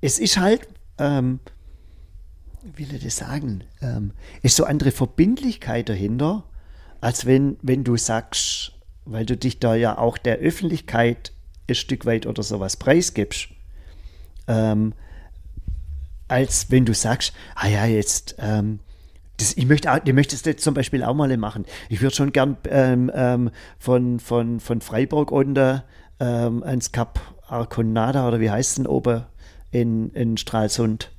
es ist halt, ähm, wie will ich das sagen, ähm, ist so andere Verbindlichkeit dahinter, als wenn, wenn du sagst, weil du dich da ja auch der Öffentlichkeit ein Stück weit oder sowas preisgibst ähm, als wenn du sagst, ah ja, jetzt, ähm, das, ich möchte, auch, ich möchte das jetzt zum Beispiel auch mal machen. Ich würde schon gern ähm, ähm, von, von, von Freiburg unter ähm, ans Kap Arconada oder wie heißt es denn oben in, in Stralsund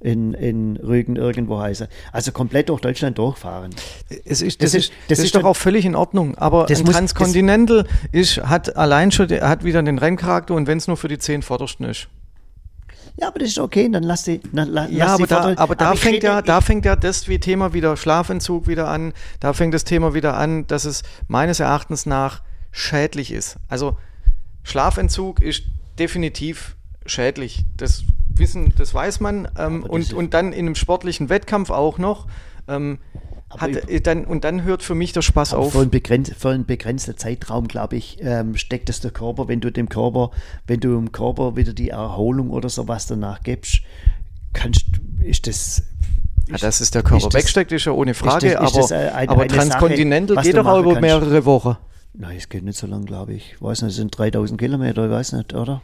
in, in Rügen irgendwo heiße. Also komplett durch Deutschland durchfahren. Es ist, das, das ist, das, ist, ist doch auch völlig in Ordnung. Aber das ein muss, Transcontinental ist, hat allein schon, hat wieder den Renncharakter und wenn es nur für die zehn Vordersten ist. Ja, aber das ist okay, dann lass die. Dann, lass ja, aber, da, aber da, aber fängt ja, da fängt ja das wie Thema wieder Schlafentzug wieder an. Da fängt das Thema wieder an, dass es meines Erachtens nach schädlich ist. Also Schlafentzug ist definitiv schädlich. Das wissen, das weiß man. Ähm, und, und dann in einem sportlichen Wettkampf auch noch. Ähm, hat, äh, dann, und dann hört für mich der Spaß auf. Für einen, begrenz, für einen begrenzten Zeitraum, glaube ich, ähm, steckt es der Körper, wenn du dem Körper, wenn du dem Körper wieder die Erholung oder sowas danach gibst, kannst, ist das ja, dass es der Körper ist wegsteckt, ist ja ohne Frage, ist das, ist aber, eine, aber eine Transcontinental Sache, geht doch auch über mehrere kannst. Wochen. Nein, es geht nicht so lang, glaube ich. Ich weiß nicht, es sind 3000 Kilometer, ich weiß nicht, oder?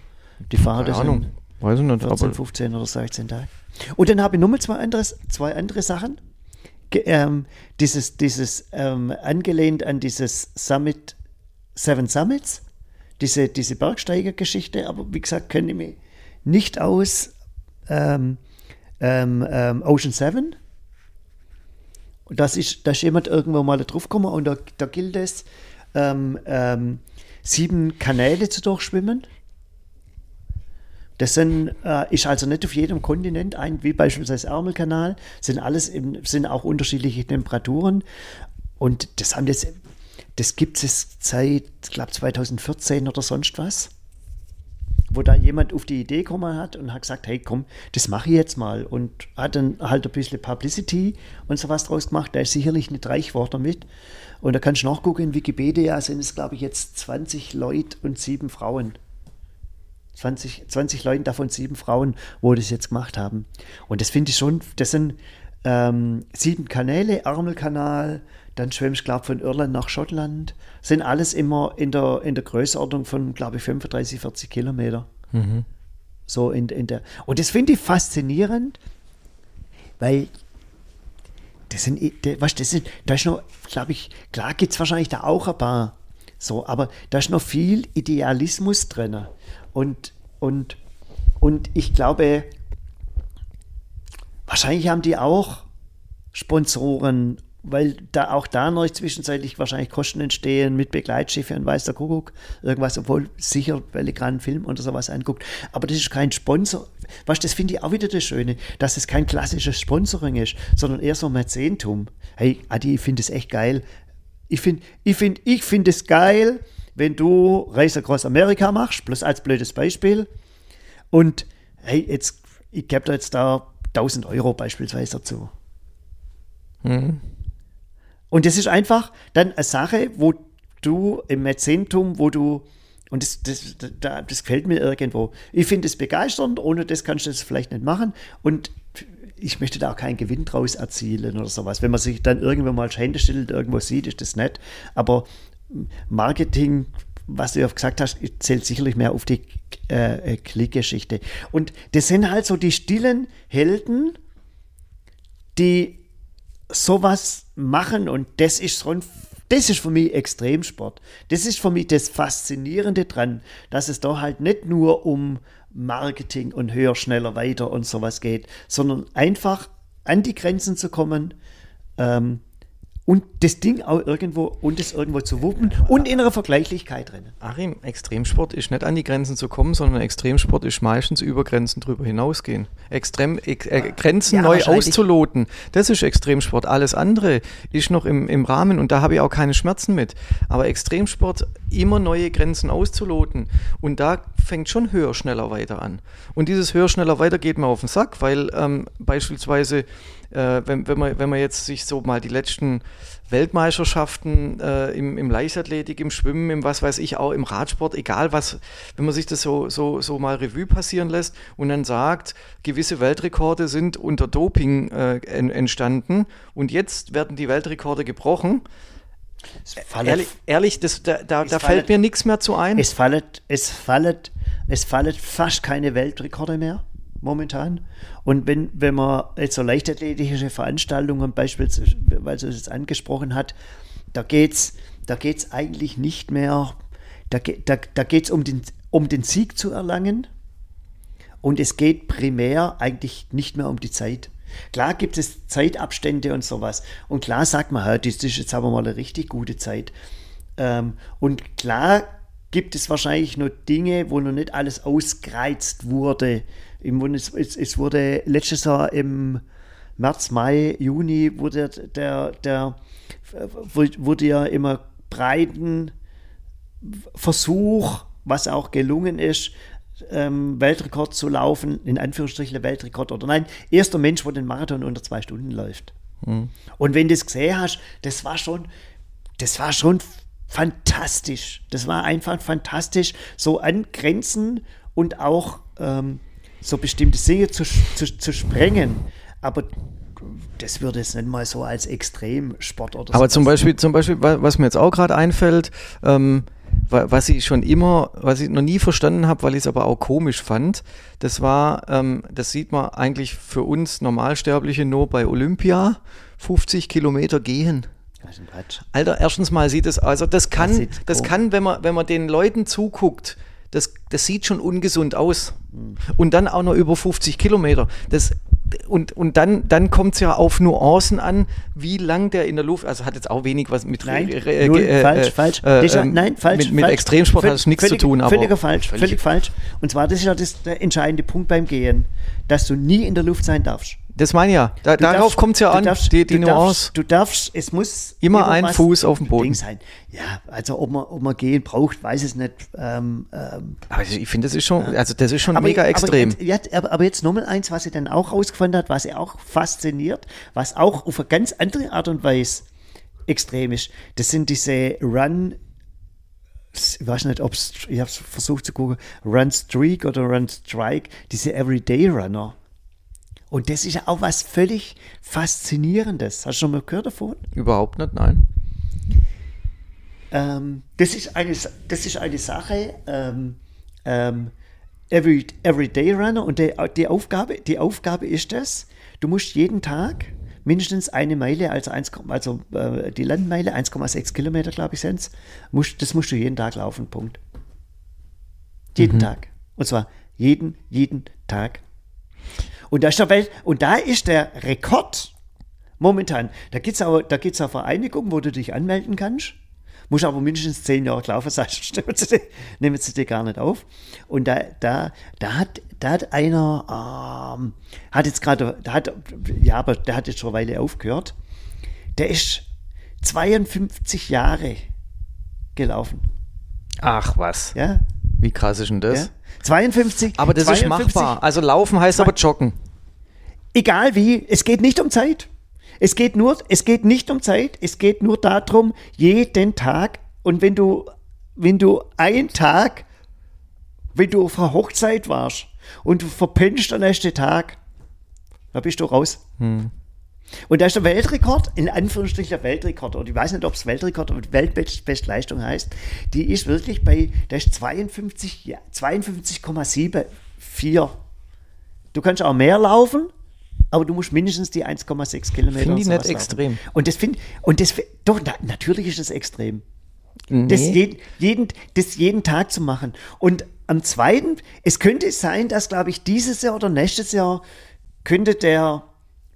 Die Fahrer Keine Ahnung. Weiß ich nicht, 14, 15 oder 16 Tage. Und dann habe ich nochmal zwei, anderes, zwei andere Sachen ähm, dieses, dieses ähm, angelehnt an dieses Summit, Seven Summits, diese, diese Bergsteigergeschichte, aber wie gesagt, kenne ich mich nicht aus ähm, ähm, ähm Ocean Seven. Das ist, da ist jemand irgendwo mal drauf gekommen und da, da gilt es, ähm, sieben Kanäle zu durchschwimmen. Das sind, äh, ist also nicht auf jedem Kontinent ein, wie beispielsweise Ärmelkanal, sind alles im, sind auch unterschiedliche Temperaturen. Und das haben das, das gibt es seit, ich glaube, 2014 oder sonst was. Wo da jemand auf die Idee gekommen hat und hat gesagt, hey komm, das mache ich jetzt mal. Und hat dann halt ein bisschen Publicity und sowas draus gemacht. Da ist sicherlich nicht reich geworden damit. Und da kannst du nachgucken, in Wikipedia sind es, glaube ich, jetzt 20 Leute und sieben Frauen. 20, 20 Leuten, davon sieben Frauen, wo das jetzt gemacht haben. Und das finde ich schon, das sind ähm, sieben Kanäle, Ärmelkanal, dann schwimmst du, glaube von Irland nach Schottland. Sind alles immer in der, in der Größenordnung von, glaube ich, 35, 40 Kilometer. Mhm. So in, in der. Und das finde ich faszinierend, weil das sind, was, das sind, da ist noch, glaube ich, klar gibt es wahrscheinlich da auch ein paar so, aber da ist noch viel Idealismus drin. Und, und, und ich glaube, wahrscheinlich haben die auch Sponsoren weil da auch da noch zwischenzeitlich wahrscheinlich Kosten entstehen mit Begleitschiffe und weiß der Kuckuck, irgendwas, obwohl sicher Pelikan Film oder sowas anguckt. Aber das ist kein Sponsor. Was, das finde ich auch wieder das Schöne, dass es kein klassisches Sponsoring ist, sondern eher so Mäzentum. Hey, Adi, ich finde es echt geil. Ich finde ich find, ich find es geil, wenn du Reise across Amerika machst, bloß als blödes Beispiel. Und hey, jetzt, ich gebe da jetzt da 1000 Euro beispielsweise dazu. Mhm. Und das ist einfach dann eine Sache, wo du im Mäzentum, wo du, und das, das, das, das gefällt mir irgendwo. Ich finde es begeisternd, ohne das kannst du das vielleicht nicht machen. Und ich möchte da auch keinen Gewinn draus erzielen oder sowas. Wenn man sich dann irgendwann mal Hände stellt, irgendwo sieht, ist das nett. Aber Marketing, was du ja gesagt hast, zählt sicherlich mehr auf die äh, Klickgeschichte. Und das sind halt so die stillen Helden, die sowas machen und das ist so ein das ist für mich Extremsport. Das ist für mich das Faszinierende dran, dass es da halt nicht nur um Marketing und höher, schneller, weiter und sowas geht, sondern einfach an die Grenzen zu kommen, ähm, und das Ding auch irgendwo und es irgendwo zu wuppen und in einer Vergleichlichkeit drin. Achim, Extremsport ist nicht an die Grenzen zu kommen, sondern Extremsport ist meistens über Grenzen drüber hinausgehen. Extrem, äh, Grenzen ja, neu auszuloten, das ist Extremsport. Alles andere ist noch im, im Rahmen und da habe ich auch keine Schmerzen mit. Aber Extremsport, immer neue Grenzen auszuloten und da fängt schon höher, schneller, weiter an. Und dieses höher, schneller, weiter geht mir auf den Sack, weil ähm, beispielsweise äh, wenn, wenn, man, wenn man jetzt sich so mal die letzten Weltmeisterschaften äh, im, im Leichtathletik, im Schwimmen, im was weiß ich, auch im Radsport, egal was, wenn man sich das so, so, so mal Revue passieren lässt und dann sagt, gewisse Weltrekorde sind unter Doping äh, entstanden und jetzt werden die Weltrekorde gebrochen. Ehrlich, ehrlich das, da, da, da fällt mir nichts mehr zu ein. Es fallen, es, fallen, es fallen fast keine Weltrekorde mehr momentan. Und wenn, wenn man jetzt so leichtathletische Veranstaltungen beispielsweise, weil sie es angesprochen hat, da geht es da geht's eigentlich nicht mehr, da, da, da geht es um den, um den Sieg zu erlangen und es geht primär eigentlich nicht mehr um die Zeit. Klar gibt es Zeitabstände und sowas. Und klar sagt man, das ist jetzt aber mal eine richtig gute Zeit. Ähm, und klar gibt es wahrscheinlich noch Dinge, wo noch nicht alles ausgereizt wurde. Es, es, es wurde letztes Jahr im März, Mai, Juni wurde der, der wurde ja immer breiten Versuch, was auch gelungen ist, ähm, Weltrekord zu laufen, in Anführungsstrichen Weltrekord oder nein, erster Mensch, wo den Marathon unter zwei Stunden läuft. Mhm. Und wenn du es gesehen hast, das war schon, das war schon fantastisch. Das war einfach fantastisch, so an Grenzen und auch ähm, so bestimmte Dinge zu, zu, zu sprengen. Aber das würde es nicht mal so als Extremsport oder so. Aber zum Beispiel, zum Beispiel, was mir jetzt auch gerade einfällt, ähm, was ich schon immer, was ich noch nie verstanden habe, weil ich es aber auch komisch fand, das war, ähm, das sieht man eigentlich für uns Normalsterbliche nur bei Olympia, 50 Kilometer gehen. Alter, erstens mal sieht es, also das kann, das, das kann, wenn man, wenn man den Leuten zuguckt, das, das sieht schon ungesund aus. Und dann auch noch über 50 Kilometer. Das, und, und dann, dann kommt es ja auf Nuancen an, wie lang der in der Luft, also hat jetzt auch wenig was mit nein, äh, null, äh, falsch, äh, falsch. Äh, Déjà, ähm, nein, falsch. Mit, mit falsch. Extremsport hat es nichts völlig, zu tun. Aber völliger falsch, völlig, völlig falsch. Und zwar, das ist ja das, der entscheidende Punkt beim Gehen, dass du nie in der Luft sein darfst. Das meine ich ja. Da, darauf kommt es ja an, darfst, die, die du Nuance. Darfst, du darfst, es muss immer ein Fuß auf dem Boden sein. Ja, also ob man, ob man gehen braucht, weiß es nicht. Ähm, ähm, aber ich finde, das ist schon, also das ist schon aber, mega extrem. Aber jetzt, aber jetzt nochmal eins, was sie dann auch rausgefunden hat, was sie auch fasziniert, was auch auf eine ganz andere Art und Weise extrem ist. Das sind diese Run ich weiß nicht, ob ich habe versucht zu gucken, Run Streak oder Run Strike, diese Everyday Runner. Und das ist ja auch was völlig Faszinierendes. Hast du schon mal gehört davon? Überhaupt nicht, nein. Ähm, das, ist eine, das ist eine Sache, ähm, ähm, Every, Everyday Runner, und die, die, Aufgabe, die Aufgabe ist das, du musst jeden Tag mindestens eine Meile, also, 1, also äh, die Landmeile, 1,6 Kilometer, glaube ich, sind es, das musst du jeden Tag laufen, Punkt. Jeden mhm. Tag. Und zwar jeden, jeden Tag. Und da ist der, Welt, und da ist der Rekord momentan. Da gibt es auch, da gibt's auch Vereinigungen, wo du dich anmelden kannst. Muss aber mindestens zehn Jahre laufen, sonst nehmen sie dir gar nicht auf. Und da, da, da, hat, da hat einer, ähm, hat jetzt gerade, hat, ja, aber der hat jetzt schon eine Weile aufgehört. Der ist 52 Jahre gelaufen. Ach was. Ja. Wie krass ist denn das? Ja. 52. Aber das 52, ist machbar. Also laufen heißt aber joggen. Egal wie, es geht nicht um Zeit. Es geht nur, es geht nicht um Zeit, es geht nur darum, jeden Tag. Und wenn du, wenn du einen Tag, wenn du auf einer Hochzeit warst und du verpennst den nächsten Tag, da bist du raus. Hm. Und da ist der Weltrekord, in Anführungsstrichen der Weltrekord, oder ich weiß nicht, ob es Weltrekord oder Weltbestleistung heißt, die ist wirklich bei, da ist 52, ja, 52,74. Du kannst auch mehr laufen, aber du musst mindestens die 1,6 Kilometer. Finde ich nicht laufen. extrem. Und das finde und das doch na, natürlich ist es extrem. Nee. Das, jeden, jeden, das jeden Tag zu machen. Und am zweiten, es könnte sein, dass, glaube ich, dieses Jahr oder nächstes Jahr könnte der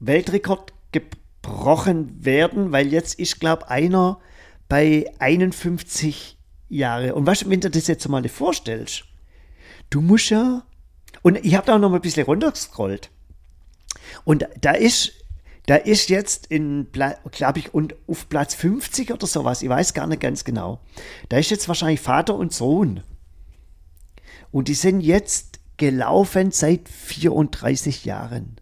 Weltrekord gebrochen werden, weil jetzt ist, glaube einer bei 51 Jahre. Und du, wenn du das jetzt mal vorstellst, du musst ja, und ich habe da auch noch mal ein bisschen runtergescrollt. Und da ist, da ist jetzt in, glaube ich, und auf Platz 50 oder sowas, ich weiß gar nicht ganz genau. Da ist jetzt wahrscheinlich Vater und Sohn. Und die sind jetzt gelaufen seit 34 Jahren.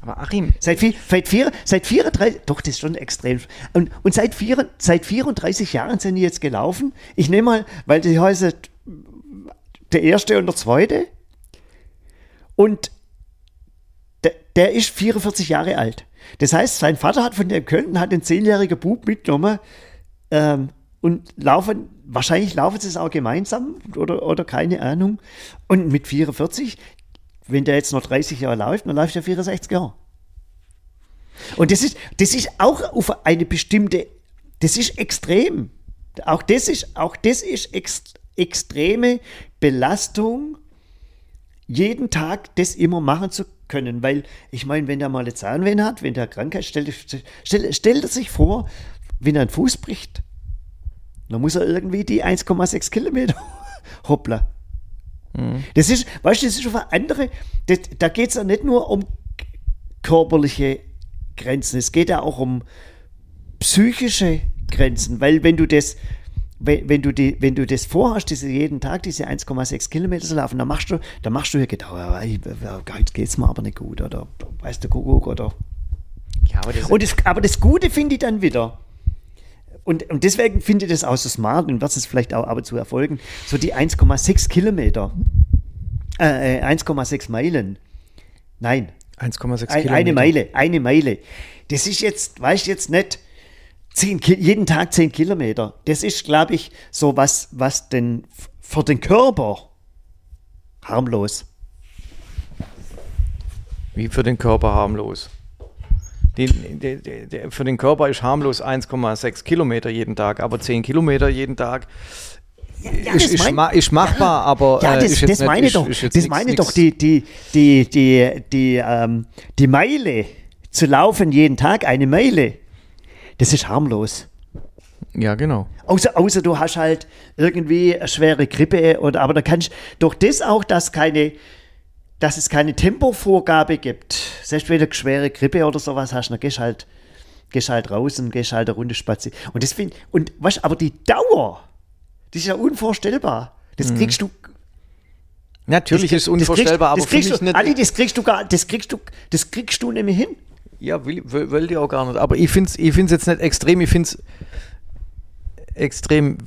Aber Achim. Seit, vier, seit, vier, seit 34, doch, das ist schon extrem. Und, und seit, vier, seit 34 Jahren sind die jetzt gelaufen. Ich nehme mal, weil die heißen der erste und der zweite. Und der, der ist 44 Jahre alt. Das heißt, sein Vater hat von der Köln hat den zehnjährigen Bub mitgenommen ähm, und laufen, wahrscheinlich laufen sie es auch gemeinsam oder, oder keine Ahnung. Und mit 44, wenn der jetzt noch 30 Jahre läuft, dann läuft er 64 Jahre. Und das ist, das ist auch auf eine bestimmte, das ist extrem. Auch das ist, auch das ist ex, extreme Belastung, jeden Tag das immer machen zu können. Weil ich meine, wenn der mal eine Zahnweh hat, wenn der Krankheit, stellt stell, stell sich vor, wenn er einen Fuß bricht, dann muss er irgendwie die 1,6 Kilometer hoppla. Mhm. Das ist, weißt du, das ist auf eine andere, das, da geht es ja nicht nur um körperliche Grenzen, es geht ja auch um psychische Grenzen, weil wenn du das, wenn, wenn, du, die, wenn du das vorhast, diese jeden Tag diese 1,6 Kilometer zu laufen, dann machst du, dann machst du ja oh, jetzt geht es mir aber nicht gut oder weißt du, Kuckuck oder. Ja, aber das, und das, aber das Gute finde ich dann wieder. Und, und deswegen finde ich das auch so smart und wird es vielleicht auch ab und zu erfolgen. So die 1,6 Kilometer, äh, 1,6 äh, Meilen. Nein. 1,6 Kilometer. Eine Meile, eine Meile. Das ist jetzt, weißt du jetzt nicht, 10, jeden Tag 10 Kilometer. Das ist, glaube ich, so was, was denn für den Körper harmlos. Wie für den Körper harmlos? Die, die, die, für den Körper ist harmlos 1,6 Kilometer jeden Tag, aber 10 Kilometer jeden Tag ja, ist, ist, mein, ist, machbar, ja, aber ja, das, äh, das meine nicht, doch, ist, das nix, meine nix. doch die, die, die, die, die, ähm, die Meile zu laufen jeden Tag, eine Meile, das ist harmlos. Ja, genau. Außer, außer du hast halt irgendwie eine schwere Grippe oder aber da kannst durch das auch, dass keine dass es keine Tempovorgabe gibt. Selbst wenn du eine schwere Grippe oder sowas hast, dann gehst halt, gehst halt raus und gehst halt eine Runde spazieren. Und das find, und was, aber die Dauer, die ist ja unvorstellbar. Das mhm. kriegst du. Natürlich das, ist es unvorstellbar, das kriegst, aber das kriegst du, nicht. Ali, das kriegst du gar, das kriegst du, das kriegst du nämlich hin. Ja, will, will, will ich auch gar nicht. Aber ich finde es ich jetzt nicht extrem, ich finde es extrem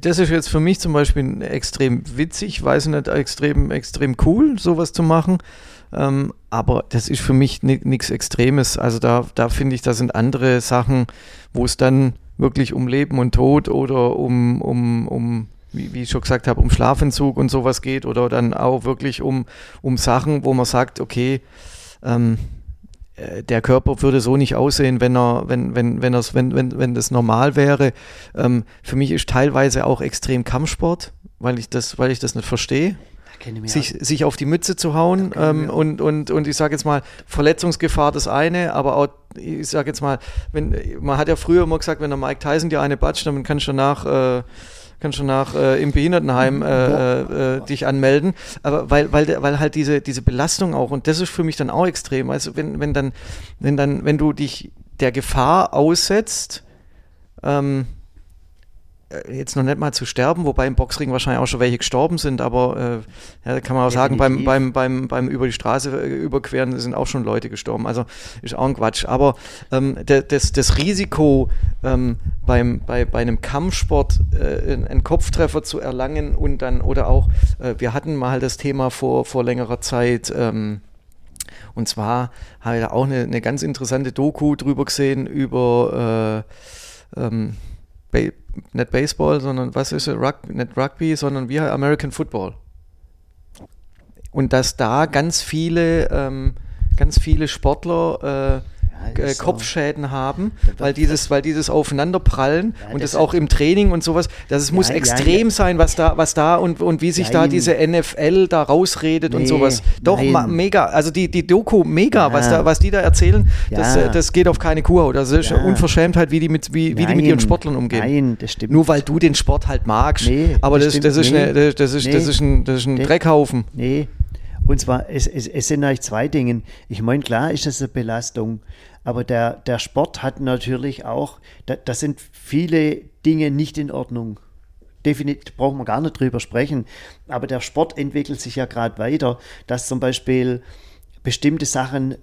das ist jetzt für mich zum Beispiel extrem witzig, weiß nicht, extrem, extrem cool, sowas zu machen. Ähm, aber das ist für mich nichts Extremes. Also da, da finde ich, da sind andere Sachen, wo es dann wirklich um Leben und Tod oder um, um, um wie, wie ich schon gesagt habe, um Schlafentzug und sowas geht oder dann auch wirklich um, um Sachen, wo man sagt, okay, ähm, äh, der Körper würde so nicht aussehen, wenn er, wenn, wenn, wenn, wenn, wenn, wenn das normal wäre. Ähm, für mich ist teilweise auch extrem Kampfsport, weil ich das, weil ich das nicht verstehe. Sich, sich auf die Mütze zu hauen ähm, und, und, und ich sage jetzt mal, Verletzungsgefahr das eine, aber auch, ich sage jetzt mal, wenn, man hat ja früher immer gesagt, wenn der Mike Tyson dir eine batscht, dann kannst du danach äh, kannst du nach äh, im Behindertenheim äh, äh, äh, dich anmelden. Aber weil, weil, weil halt diese, diese Belastung auch, und das ist für mich dann auch extrem. Also wenn, wenn dann, wenn dann, wenn du dich der Gefahr aussetzt, ähm, äh, jetzt noch nicht mal zu sterben, wobei im Boxring wahrscheinlich auch schon welche gestorben sind, aber äh, ja, kann man auch sagen, beim, beim, beim, beim über die Straße äh, überqueren sind auch schon Leute gestorben. Also ist auch ein Quatsch. Aber ähm, das, das Risiko ähm, beim, bei, bei einem Kampfsport äh, einen Kopftreffer zu erlangen und dann, oder auch, äh, wir hatten mal das Thema vor, vor längerer Zeit, ähm, und zwar habe ich da auch eine, eine ganz interessante Doku drüber gesehen über äh, ähm, nicht Baseball, sondern was ist? Rug, nicht Rugby, sondern wie American Football. Und dass da ganz viele, ähm, ganz viele Sportler äh, äh, Kopfschäden so. haben, weil dieses, weil dieses Aufeinanderprallen ja, und das, das auch im Training und sowas, das es ja, muss extrem ja, sein, was da, was da und, und wie sich da diese NFL da rausredet nee, und sowas. Doch, mega, also die, die Doku, mega, was, da, was die da erzählen, das, äh, das geht auf keine Kur. Das ist Unverschämtheit, wie die, mit, wie, wie die mit ihren Sportlern umgehen. Nein, das stimmt. Nur weil du den Sport halt magst. Nee, aber das, das, das, ist, nee, eine, das, ist, nee, das ist ein, das ist ein Dreckhaufen. Nee, und zwar, es, es, es sind eigentlich zwei Dinge. Ich meine, klar ist es eine Belastung, aber der, der Sport hat natürlich auch, da, da sind viele Dinge nicht in Ordnung. Definitiv brauchen wir gar nicht drüber sprechen. Aber der Sport entwickelt sich ja gerade weiter, dass zum Beispiel bestimmte Sachen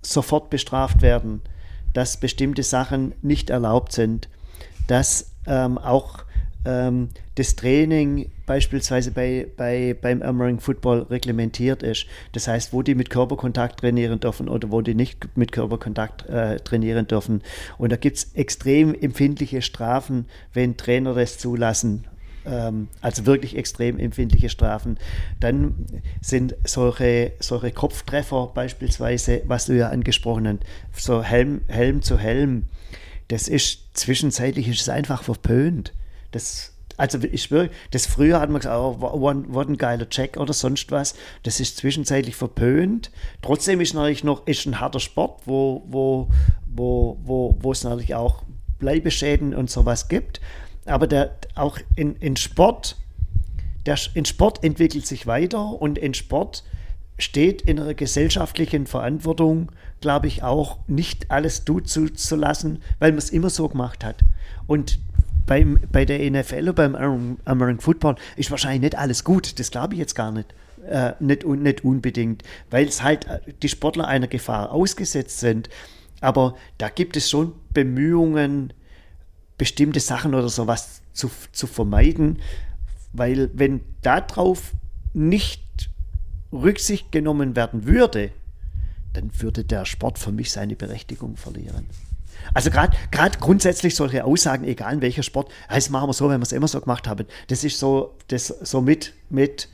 sofort bestraft werden, dass bestimmte Sachen nicht erlaubt sind, dass ähm, auch ähm, das Training beispielsweise bei, bei, beim American Football reglementiert ist. Das heißt, wo die mit Körperkontakt trainieren dürfen oder wo die nicht mit Körperkontakt äh, trainieren dürfen. Und da gibt es extrem empfindliche Strafen, wenn Trainer das zulassen ähm, also wirklich extrem empfindliche Strafen. Dann sind solche, solche Kopftreffer beispielsweise, was du ja angesprochen hast, so Helm, Helm zu Helm, das ist zwischenzeitlich ist es einfach verpönt. Das, also ich schwöre, das früher hat man gesagt, oh, what, ein geiler Check oder sonst was. Das ist zwischenzeitlich verpönt. Trotzdem ist natürlich noch ist ein harter Sport, wo, wo, wo, wo, wo es natürlich auch Bleibeschäden und sowas gibt. Aber der, auch in, in Sport, der, in Sport entwickelt sich weiter und in Sport steht in einer gesellschaftlichen Verantwortung, glaube ich, auch nicht alles zuzulassen, weil man es immer so gemacht hat. Und beim, bei der NFL und beim American Football ist wahrscheinlich nicht alles gut. Das glaube ich jetzt gar nicht. Äh, nicht, nicht unbedingt, weil es halt äh, die Sportler einer Gefahr ausgesetzt sind. Aber da gibt es schon Bemühungen, bestimmte Sachen oder sowas zu, zu vermeiden, weil wenn darauf nicht Rücksicht genommen werden würde, dann würde der Sport für mich seine Berechtigung verlieren. Also gerade grundsätzlich solche Aussagen, egal in welcher Sport, das machen wir so, wenn wir es immer so gemacht haben. Das ist so, das so mit, mit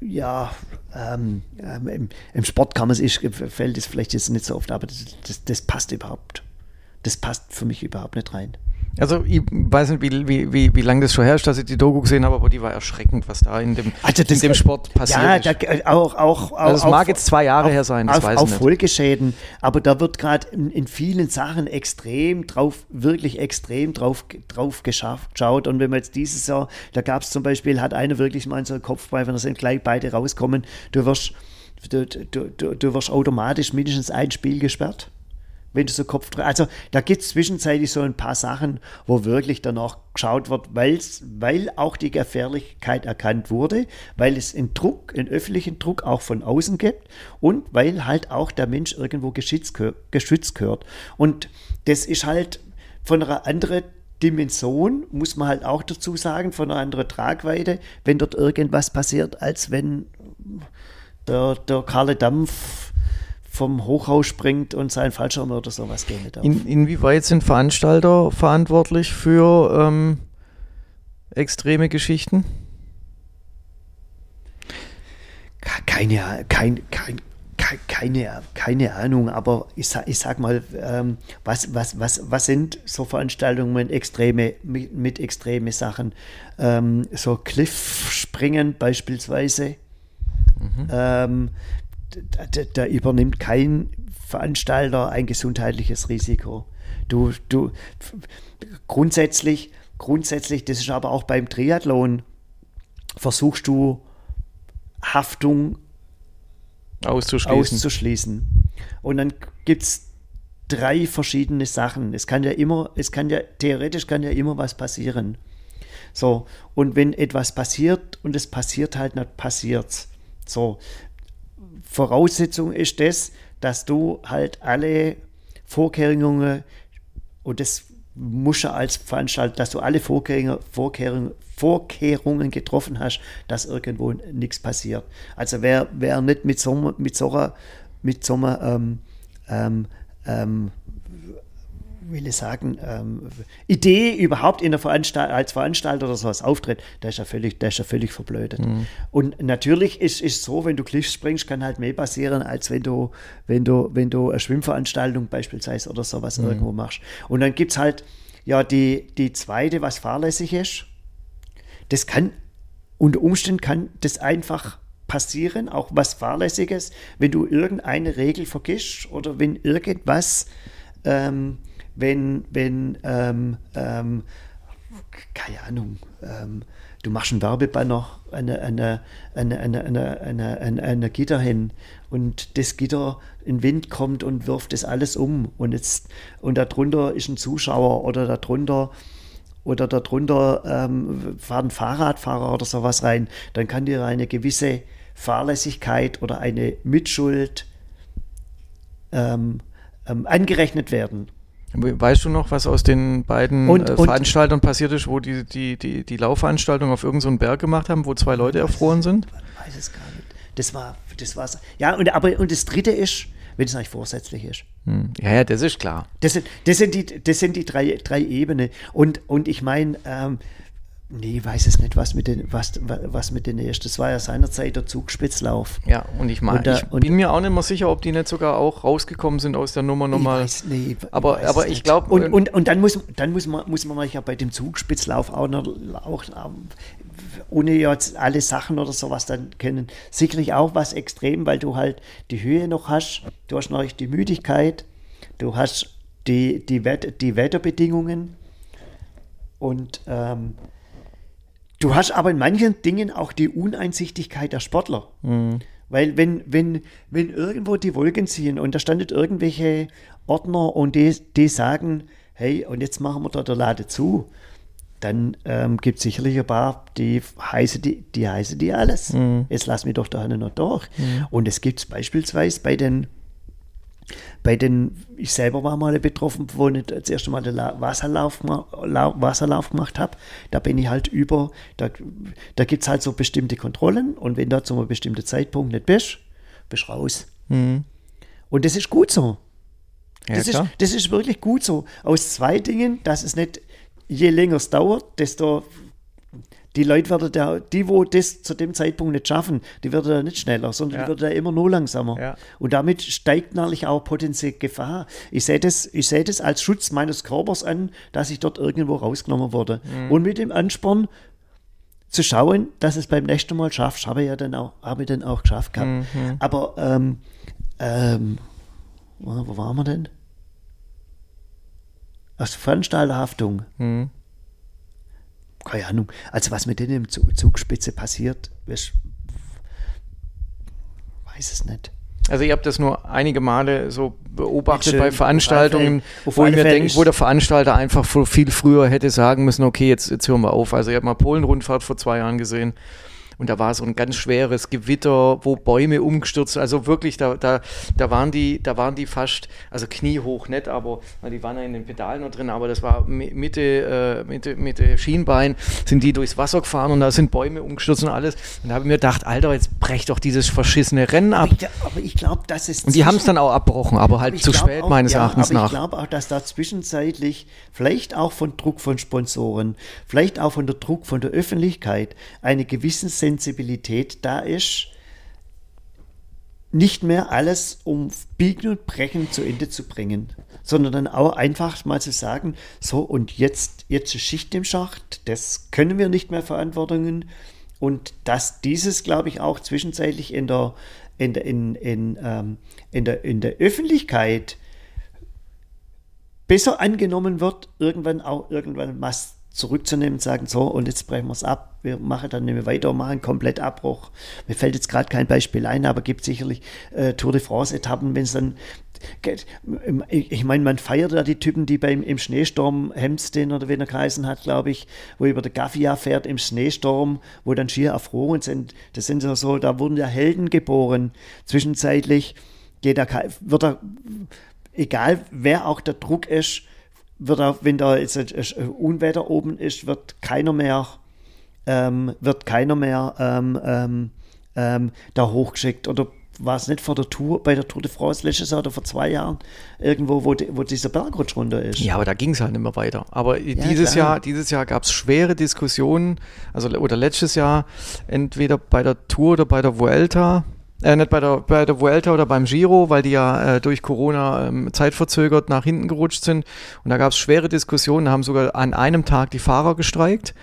ja, ähm, ähm im, im, Sport kann man es, fällt es vielleicht jetzt nicht so oft, aber das, das, das passt überhaupt. Das passt für mich überhaupt nicht rein. Also ich weiß nicht, wie, wie, wie, wie lange das schon herrscht, dass ich die Doku gesehen habe, aber die war erschreckend, was da in dem, also das, in dem Sport passiert ja, da, ist. auch, auch, also es mag jetzt zwei Jahre auf, her sein, das auf, weiß ich nicht. Folgeschäden, aber da wird gerade in, in, vielen Sachen extrem drauf, wirklich extrem drauf, drauf geschafft, geschaut. Und wenn man jetzt dieses Jahr, da gab es zum Beispiel, hat einer wirklich mal so einen Kopfball, wenn da sind gleich beide rauskommen, du wirst, du, du, du, du wirst automatisch mindestens ein Spiel gesperrt wenn du so Kopf Also da gibt es zwischenzeitlich so ein paar Sachen, wo wirklich danach geschaut wird, weil's, weil auch die Gefährlichkeit erkannt wurde, weil es einen Druck, einen öffentlichen Druck auch von außen gibt und weil halt auch der Mensch irgendwo geschützt, geschützt gehört. Und das ist halt von einer anderen Dimension, muss man halt auch dazu sagen, von einer anderen Tragweite, wenn dort irgendwas passiert, als wenn der, der Karle Dampf vom Hochhaus springt und sein Fallschirm oder sowas gehen darf. In, inwieweit sind Veranstalter verantwortlich für ähm, extreme Geschichten? Keine, kein, kein, keine, keine Ahnung, aber ich sag, ich sag mal, ähm, was, was, was, was sind so Veranstaltungen extreme, mit, mit extreme Sachen? Ähm, so Cliff-Springen beispielsweise. Mhm. Ähm, da, da, übernimmt kein Veranstalter ein gesundheitliches Risiko. Du, du grundsätzlich, grundsätzlich, das ist aber auch beim Triathlon, versuchst du Haftung auszuschließen. auszuschließen. Und dann gibt es drei verschiedene Sachen. Es kann ja immer, es kann ja, theoretisch kann ja immer was passieren. So, und wenn etwas passiert und es passiert halt nicht, passiert's. So, Voraussetzung ist das, dass du halt alle Vorkehrungen und das muss ja als Veranstalter, dass du alle Vorkehrungen, Vorkehrungen, Vorkehrungen getroffen hast, dass irgendwo nichts passiert. Also wer, wer nicht mit so, mit so mit so ähm, ähm, ähm, will ich sagen, ähm, Idee überhaupt in der Veranstalt als Veranstalter oder sowas auftritt, der ist ja völlig, der ist ja völlig verblödet. Mhm. Und natürlich ist es so, wenn du Cliffs springst, kann halt mehr passieren, als wenn du, wenn du, wenn du eine Schwimmveranstaltung beispielsweise oder sowas mhm. irgendwo machst. Und dann gibt es halt ja die, die zweite, was fahrlässig ist. Das kann, unter Umständen kann das einfach passieren, auch was Fahrlässiges, wenn du irgendeine Regel vergisst oder wenn irgendwas ähm, wenn, wenn ähm, ähm, keine Ahnung, ähm, du machst einen Werbebanner eine, eine, eine, eine, eine, eine, eine, eine Gitter hin und das Gitter, ein Wind kommt und wirft das alles um und jetzt und darunter ist ein Zuschauer oder darunter oder darunter ähm, fährt ein Fahrradfahrer oder sowas rein, dann kann dir eine gewisse Fahrlässigkeit oder eine Mitschuld ähm, ähm, angerechnet werden. Weißt du noch, was aus den beiden und, äh, Veranstaltungen passiert ist, wo die, die, die, die Laufveranstaltung auf irgendeinen so Berg gemacht haben, wo zwei Leute erfroren sind? Ich weiß es gar nicht. Das war, das war's. Ja, und, aber, und das dritte ist, wenn es nicht vorsätzlich ist. Hm. Ja, ja, das ist klar. Das sind, das sind die, das sind die drei, drei Ebenen. Und, und ich meine, ähm, Nee, weiß es nicht, was mit den, was, was mit den ist. Das war ja seinerzeit der Zugspitzlauf. Ja, und ich meine, ich bin mir auch nicht mehr sicher, ob die nicht sogar auch rausgekommen sind aus der Nummer nochmal. Ich nee, aber, aber ich glaube. Und, und, und dann muss, dann muss man, muss man ja bei dem Zugspitzlauf auch noch, auch, ohne jetzt alle Sachen oder sowas dann kennen, sicherlich auch was extrem, weil du halt die Höhe noch hast, du hast noch die Müdigkeit, du hast die, die, Wett, die Wetterbedingungen und ähm, Du hast aber in manchen Dingen auch die Uneinsichtigkeit der Sportler. Mhm. Weil wenn, wenn, wenn irgendwo die Wolken ziehen und da standet irgendwelche Ordner und die, die sagen, hey, und jetzt machen wir da der Lade zu, dann ähm, gibt es sicherlich ein paar, die heißen die, die, heißen die alles. Mhm. Jetzt lass mich doch da noch durch. Mhm. Und es gibt es beispielsweise bei den bei den, ich selber war mal betroffen, wo ich das erste Mal den Wasserlauf, Wasserlauf gemacht habe. Da bin ich halt über, da, da gibt es halt so bestimmte Kontrollen und wenn du zu einem bestimmten Zeitpunkt nicht bist, bist du raus. Mhm. Und das ist gut so. Ja, das, ist, das ist wirklich gut so. Aus zwei Dingen, dass es nicht, je länger es dauert, desto die Leute werden da, die, wo das zu dem Zeitpunkt nicht schaffen, die werden da nicht schneller, sondern ja. die werden da immer nur langsamer. Ja. Und damit steigt natürlich auch potenziell Gefahr. Ich sehe das, ich sehe das als Schutz meines Körpers an, dass ich dort irgendwo rausgenommen wurde. Mhm. Und mit dem Ansporn zu schauen, dass es beim nächsten Mal schafft, habe ich ja dann auch, habe ich dann auch geschafft gehabt. Mhm. Aber ähm, ähm, wo waren wir denn? Aus Veranstalterhaftung. Mhm keine Ahnung, also was mit denen im Zugspitze passiert, ich weiß es nicht. Also ich habe das nur einige Male so beobachtet bei Veranstaltungen, wo ich mir denke, wo der Veranstalter einfach viel früher hätte sagen müssen, okay, jetzt, jetzt hören wir auf. Also ich habe mal Polen-Rundfahrt vor zwei Jahren gesehen, und da war so ein ganz schweres Gewitter, wo Bäume umgestürzt, also wirklich, da, da, da waren die, da waren die fast, also kniehoch nicht, aber die waren ja in den Pedalen noch drin, aber das war Mitte, äh, Mitte, Mitte Schienbein, sind die durchs Wasser gefahren und da sind Bäume umgestürzt und alles. Und da habe ich mir gedacht, Alter, jetzt brech doch dieses verschissene Rennen ab. Aber ich, aber ich glaube, das ist. Und die haben es dann auch abbrochen, aber halt zu spät, auch, meines ja, Erachtens aber nach. Ich glaube auch, dass da zwischenzeitlich, vielleicht auch von Druck von Sponsoren, vielleicht auch von der Druck von der Öffentlichkeit, eine gewisse Sensibilität da ist, nicht mehr alles um Biegen und Brechen zu Ende zu bringen, sondern dann auch einfach mal zu sagen, so und jetzt, jetzt ist Schicht im Schacht, das können wir nicht mehr Verantwortungen. Und dass dieses, glaube ich, auch zwischenzeitlich in der, in in, in, ähm, in der, in der Öffentlichkeit besser angenommen wird, irgendwann auch irgendwann was zurückzunehmen und sagen, so, und jetzt brechen wir es ab, wir machen dann nicht mehr weiter, machen komplett Abbruch. Mir fällt jetzt gerade kein Beispiel ein, aber gibt sicherlich äh, Tour de France-Etappen, wenn es dann ich meine, man feiert da die Typen, die beim im Schneesturm Hemsden oder wie er geheißen hat, glaube ich, wo über der Gaffia fährt im Schneesturm, wo dann schier erfroren sind. Das sind so, da wurden ja Helden geboren. Zwischenzeitlich geht da, wird da, egal wer auch der Druck ist, wird da, wenn da jetzt ein Unwetter oben ist, wird keiner mehr, ähm, wird keiner mehr ähm, ähm, ähm da hochgeschickt oder war es nicht vor der Tour, bei der Tour de France letztes Jahr oder vor zwei Jahren, irgendwo, wo, die, wo dieser Bergrutsch runter ist. Ja, aber da ging es halt nicht mehr weiter. Aber ja, dieses, Jahr, dieses Jahr gab es schwere Diskussionen, also oder letztes Jahr, entweder bei der Tour oder bei der Vuelta, äh, nicht bei der, bei der Vuelta oder beim Giro, weil die ja äh, durch Corona ähm, zeitverzögert nach hinten gerutscht sind. Und da gab es schwere Diskussionen, da haben sogar an einem Tag die Fahrer gestreikt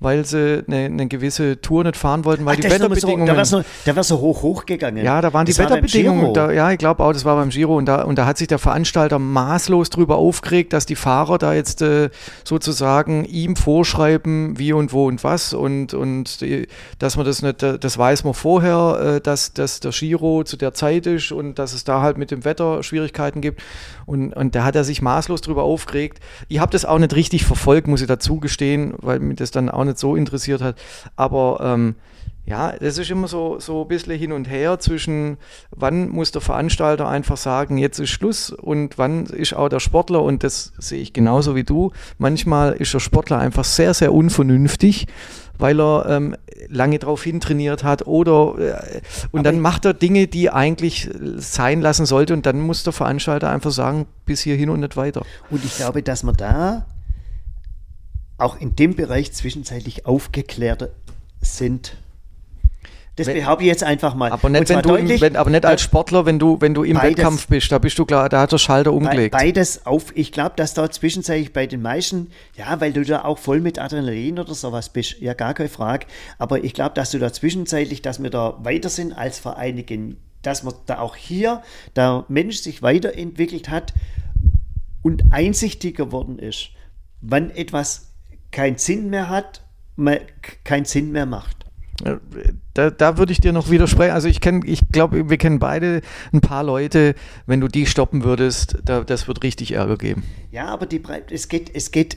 weil sie eine, eine gewisse Tour nicht fahren wollten, weil Ach, die Wetterbedingungen. So, da war so, so hoch hochgegangen. Ja, da waren die das Wetterbedingungen. War da, ja, ich glaube auch, das war beim Giro und da, und da hat sich der Veranstalter maßlos drüber aufgeregt, dass die Fahrer da jetzt äh, sozusagen ihm vorschreiben, wie und wo und was und, und die, dass man das nicht, das weiß man vorher, äh, dass, dass der Giro zu der Zeit ist und dass es da halt mit dem Wetter Schwierigkeiten gibt. Und, und da hat er sich maßlos drüber aufgeregt. Ich habe das auch nicht richtig verfolgt, muss ich dazu gestehen, weil mir das dann auch nicht nicht so interessiert hat. Aber ähm, ja, das ist immer so, so ein bisschen hin und her zwischen, wann muss der Veranstalter einfach sagen, jetzt ist Schluss und wann ist auch der Sportler, und das sehe ich genauso wie du, manchmal ist der Sportler einfach sehr, sehr unvernünftig, weil er ähm, lange darauf hintrainiert hat oder äh, und Aber dann macht er Dinge, die eigentlich sein lassen sollte und dann muss der Veranstalter einfach sagen, bis hierhin und nicht weiter. Und ich glaube, dass man da auch in dem Bereich zwischenzeitlich aufgeklärter sind. Das wenn, behaupte ich jetzt einfach mal. Aber nicht, wenn du im, wenn, aber nicht als Sportler, wenn du, wenn du im beides, Wettkampf bist, da bist du klar, da hat der Schalter umgelegt. Beides auf, ich glaube, dass da zwischenzeitlich bei den meisten, ja, weil du da auch voll mit Adrenalin oder sowas bist, ja, gar keine Frage. Aber ich glaube, dass du da zwischenzeitlich, dass wir da weiter sind als vor einigen, dass man da auch hier der Mensch sich weiterentwickelt hat und einsichtiger geworden ist, wann etwas keinen Sinn mehr hat, keinen Sinn mehr macht. Da, da würde ich dir noch widersprechen. Also ich kenne, ich glaube, wir kennen beide ein paar Leute, wenn du die stoppen würdest, da, das wird richtig Ärger geben. Ja, aber die, es, geht, es, geht,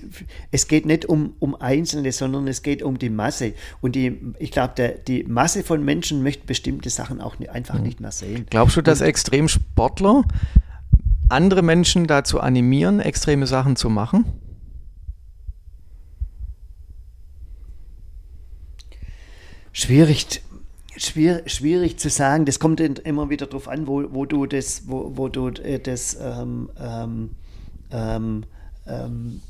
es geht nicht um, um Einzelne, sondern es geht um die Masse. Und die, ich glaube, die Masse von Menschen möchte bestimmte Sachen auch einfach mhm. nicht mehr sehen. Glaubst du, dass Und, Extremsportler andere Menschen dazu animieren, extreme Sachen zu machen? Schwierig, schwer, schwierig zu sagen. Das kommt immer wieder darauf an, wo, wo du das, wo, wo du äh, das, ähm, ähm, ähm, ähm,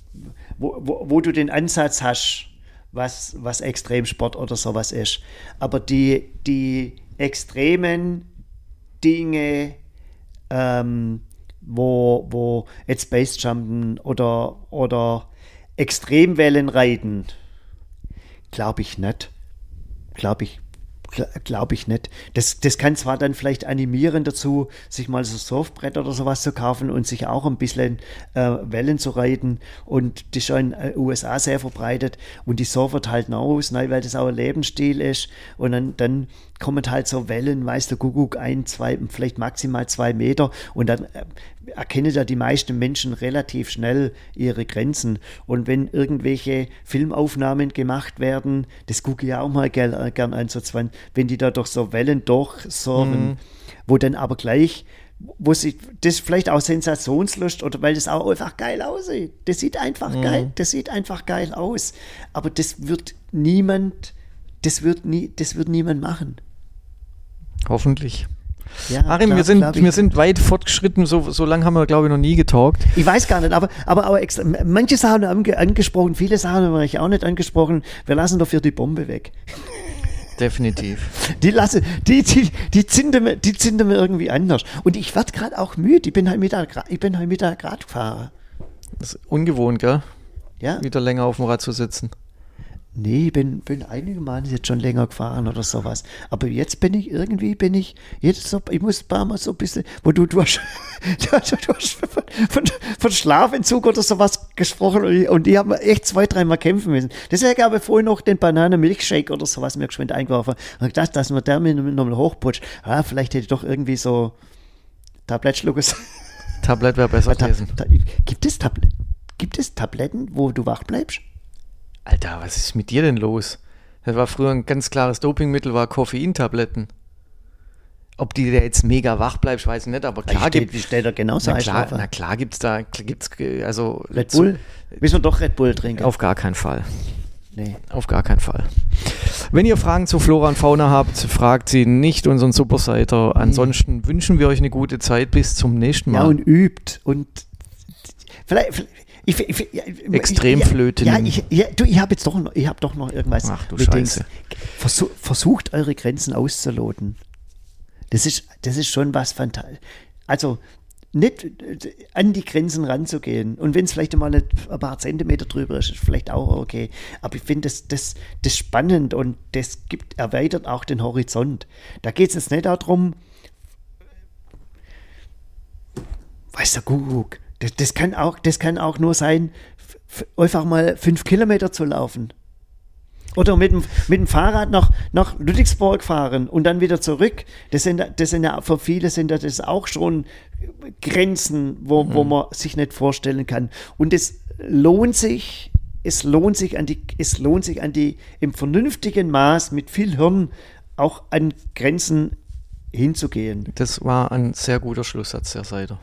wo, wo, wo, du den Ansatz hast, was, was Extremsport oder sowas ist. Aber die, die extremen Dinge, ähm, wo, wo jetzt Basejumpen oder, oder Extremwellen reiten, glaube ich nicht glaube ich, Glaube ich nicht. Das, das kann zwar dann vielleicht animieren dazu, sich mal so Surfbrett oder sowas zu kaufen und sich auch ein bisschen äh, Wellen zu reiten. Und das ist schon in den äh, USA sehr verbreitet. Und die surfen halt aus, ne, weil das auch ein Lebensstil ist. Und dann, dann kommen halt so Wellen, weißt du, Kuckuck, ein, zwei, vielleicht maximal zwei Meter. Und dann äh, erkennen ja die meisten Menschen relativ schnell ihre Grenzen. Und wenn irgendwelche Filmaufnahmen gemacht werden, das gucke ich ja auch mal gern, äh, gern an, so 20, wenn die da durch so Wellen durchsurfen, mhm. wo dann aber gleich wo sich das vielleicht auch Sensationslust oder weil das auch einfach geil aussieht. Das sieht einfach mhm. geil, das sieht einfach geil aus. Aber das wird niemand, das wird nie, das wird niemand machen. Hoffentlich. Ja, Arim, klar, wir, sind, wir sind weit fortgeschritten, so, so lange haben wir, glaube ich, noch nie getalkt. Ich weiß gar nicht, aber, aber, aber extra, manche Sachen haben wir angesprochen, viele Sachen haben wir auch nicht angesprochen. Wir lassen dafür die Bombe weg. Definitiv. Die lasse, die, die, die zünden wir, die zünden wir irgendwie anders. Und ich werde gerade auch müde. Ich bin halt Mittag, ich bin halt Mittag Radfahrer. Das ist ungewohnt, gell? Ja. Wieder länger auf dem Rad zu sitzen. Nee, bin, bin einige Male jetzt schon länger gefahren oder sowas. Aber jetzt bin ich irgendwie, bin ich, jetzt so, ich muss ein paar Mal so ein bisschen, wo du, du hast, du hast, von, von, von, Schlafentzug oder sowas gesprochen und ich, und ich habe echt zwei, dreimal kämpfen müssen. Deswegen habe ich vorhin noch den Bananenmilchshake oder sowas mir geschwind eingeworfen. Und ich dachte, dass man der mir nochmal hochputscht. Ah, vielleicht hätte ich doch irgendwie so Tablettschluckes. Tablett wäre besser gewesen. Es? Gibt es Tabletten, wo du wach bleibst? Alter, was ist mit dir denn los? Das war früher ein ganz klares Dopingmittel, war Koffeintabletten. Ob die da jetzt mega wach bleibst, weiß ich nicht, aber klar gibt steht da genauso na klar, na klar gibt's da gibt's also Red Bull. Müssen wir doch Red Bull trinken? Auf gar keinen Fall. Nee. Auf gar keinen Fall. Wenn ihr Fragen zu Flora und Fauna habt, fragt sie nicht unseren Superseiter. Ansonsten wünschen wir euch eine gute Zeit bis zum nächsten Mal. Ja, und übt. Und vielleicht, ich, ich, Extremflöten. Ja, ich, ja, du, ich habe jetzt doch noch, ich hab doch noch irgendwas. Ach du Scheiße. Versuch, versucht eure Grenzen auszuloten. Das ist, das ist schon was fantastisch. Also nicht an die Grenzen ranzugehen. Und wenn es vielleicht mal ein paar Zentimeter drüber ist, ist vielleicht auch okay. Aber ich finde das, das, das spannend und das gibt, erweitert auch den Horizont. Da geht es jetzt nicht darum, weiß der Kuckuck, das, das, kann auch, das kann auch nur sein, einfach mal fünf Kilometer zu laufen. Oder mit dem, mit dem Fahrrad nach, nach Ludwigsburg fahren und dann wieder zurück. Das sind, das sind ja für viele sind das auch schon Grenzen, wo, mhm. wo man sich nicht vorstellen kann. Und es lohnt sich, es lohnt sich an die, es lohnt sich an die im vernünftigen Maß mit viel Hirn auch an Grenzen hinzugehen. Das war ein sehr guter Schlusssatz, Herr Seider.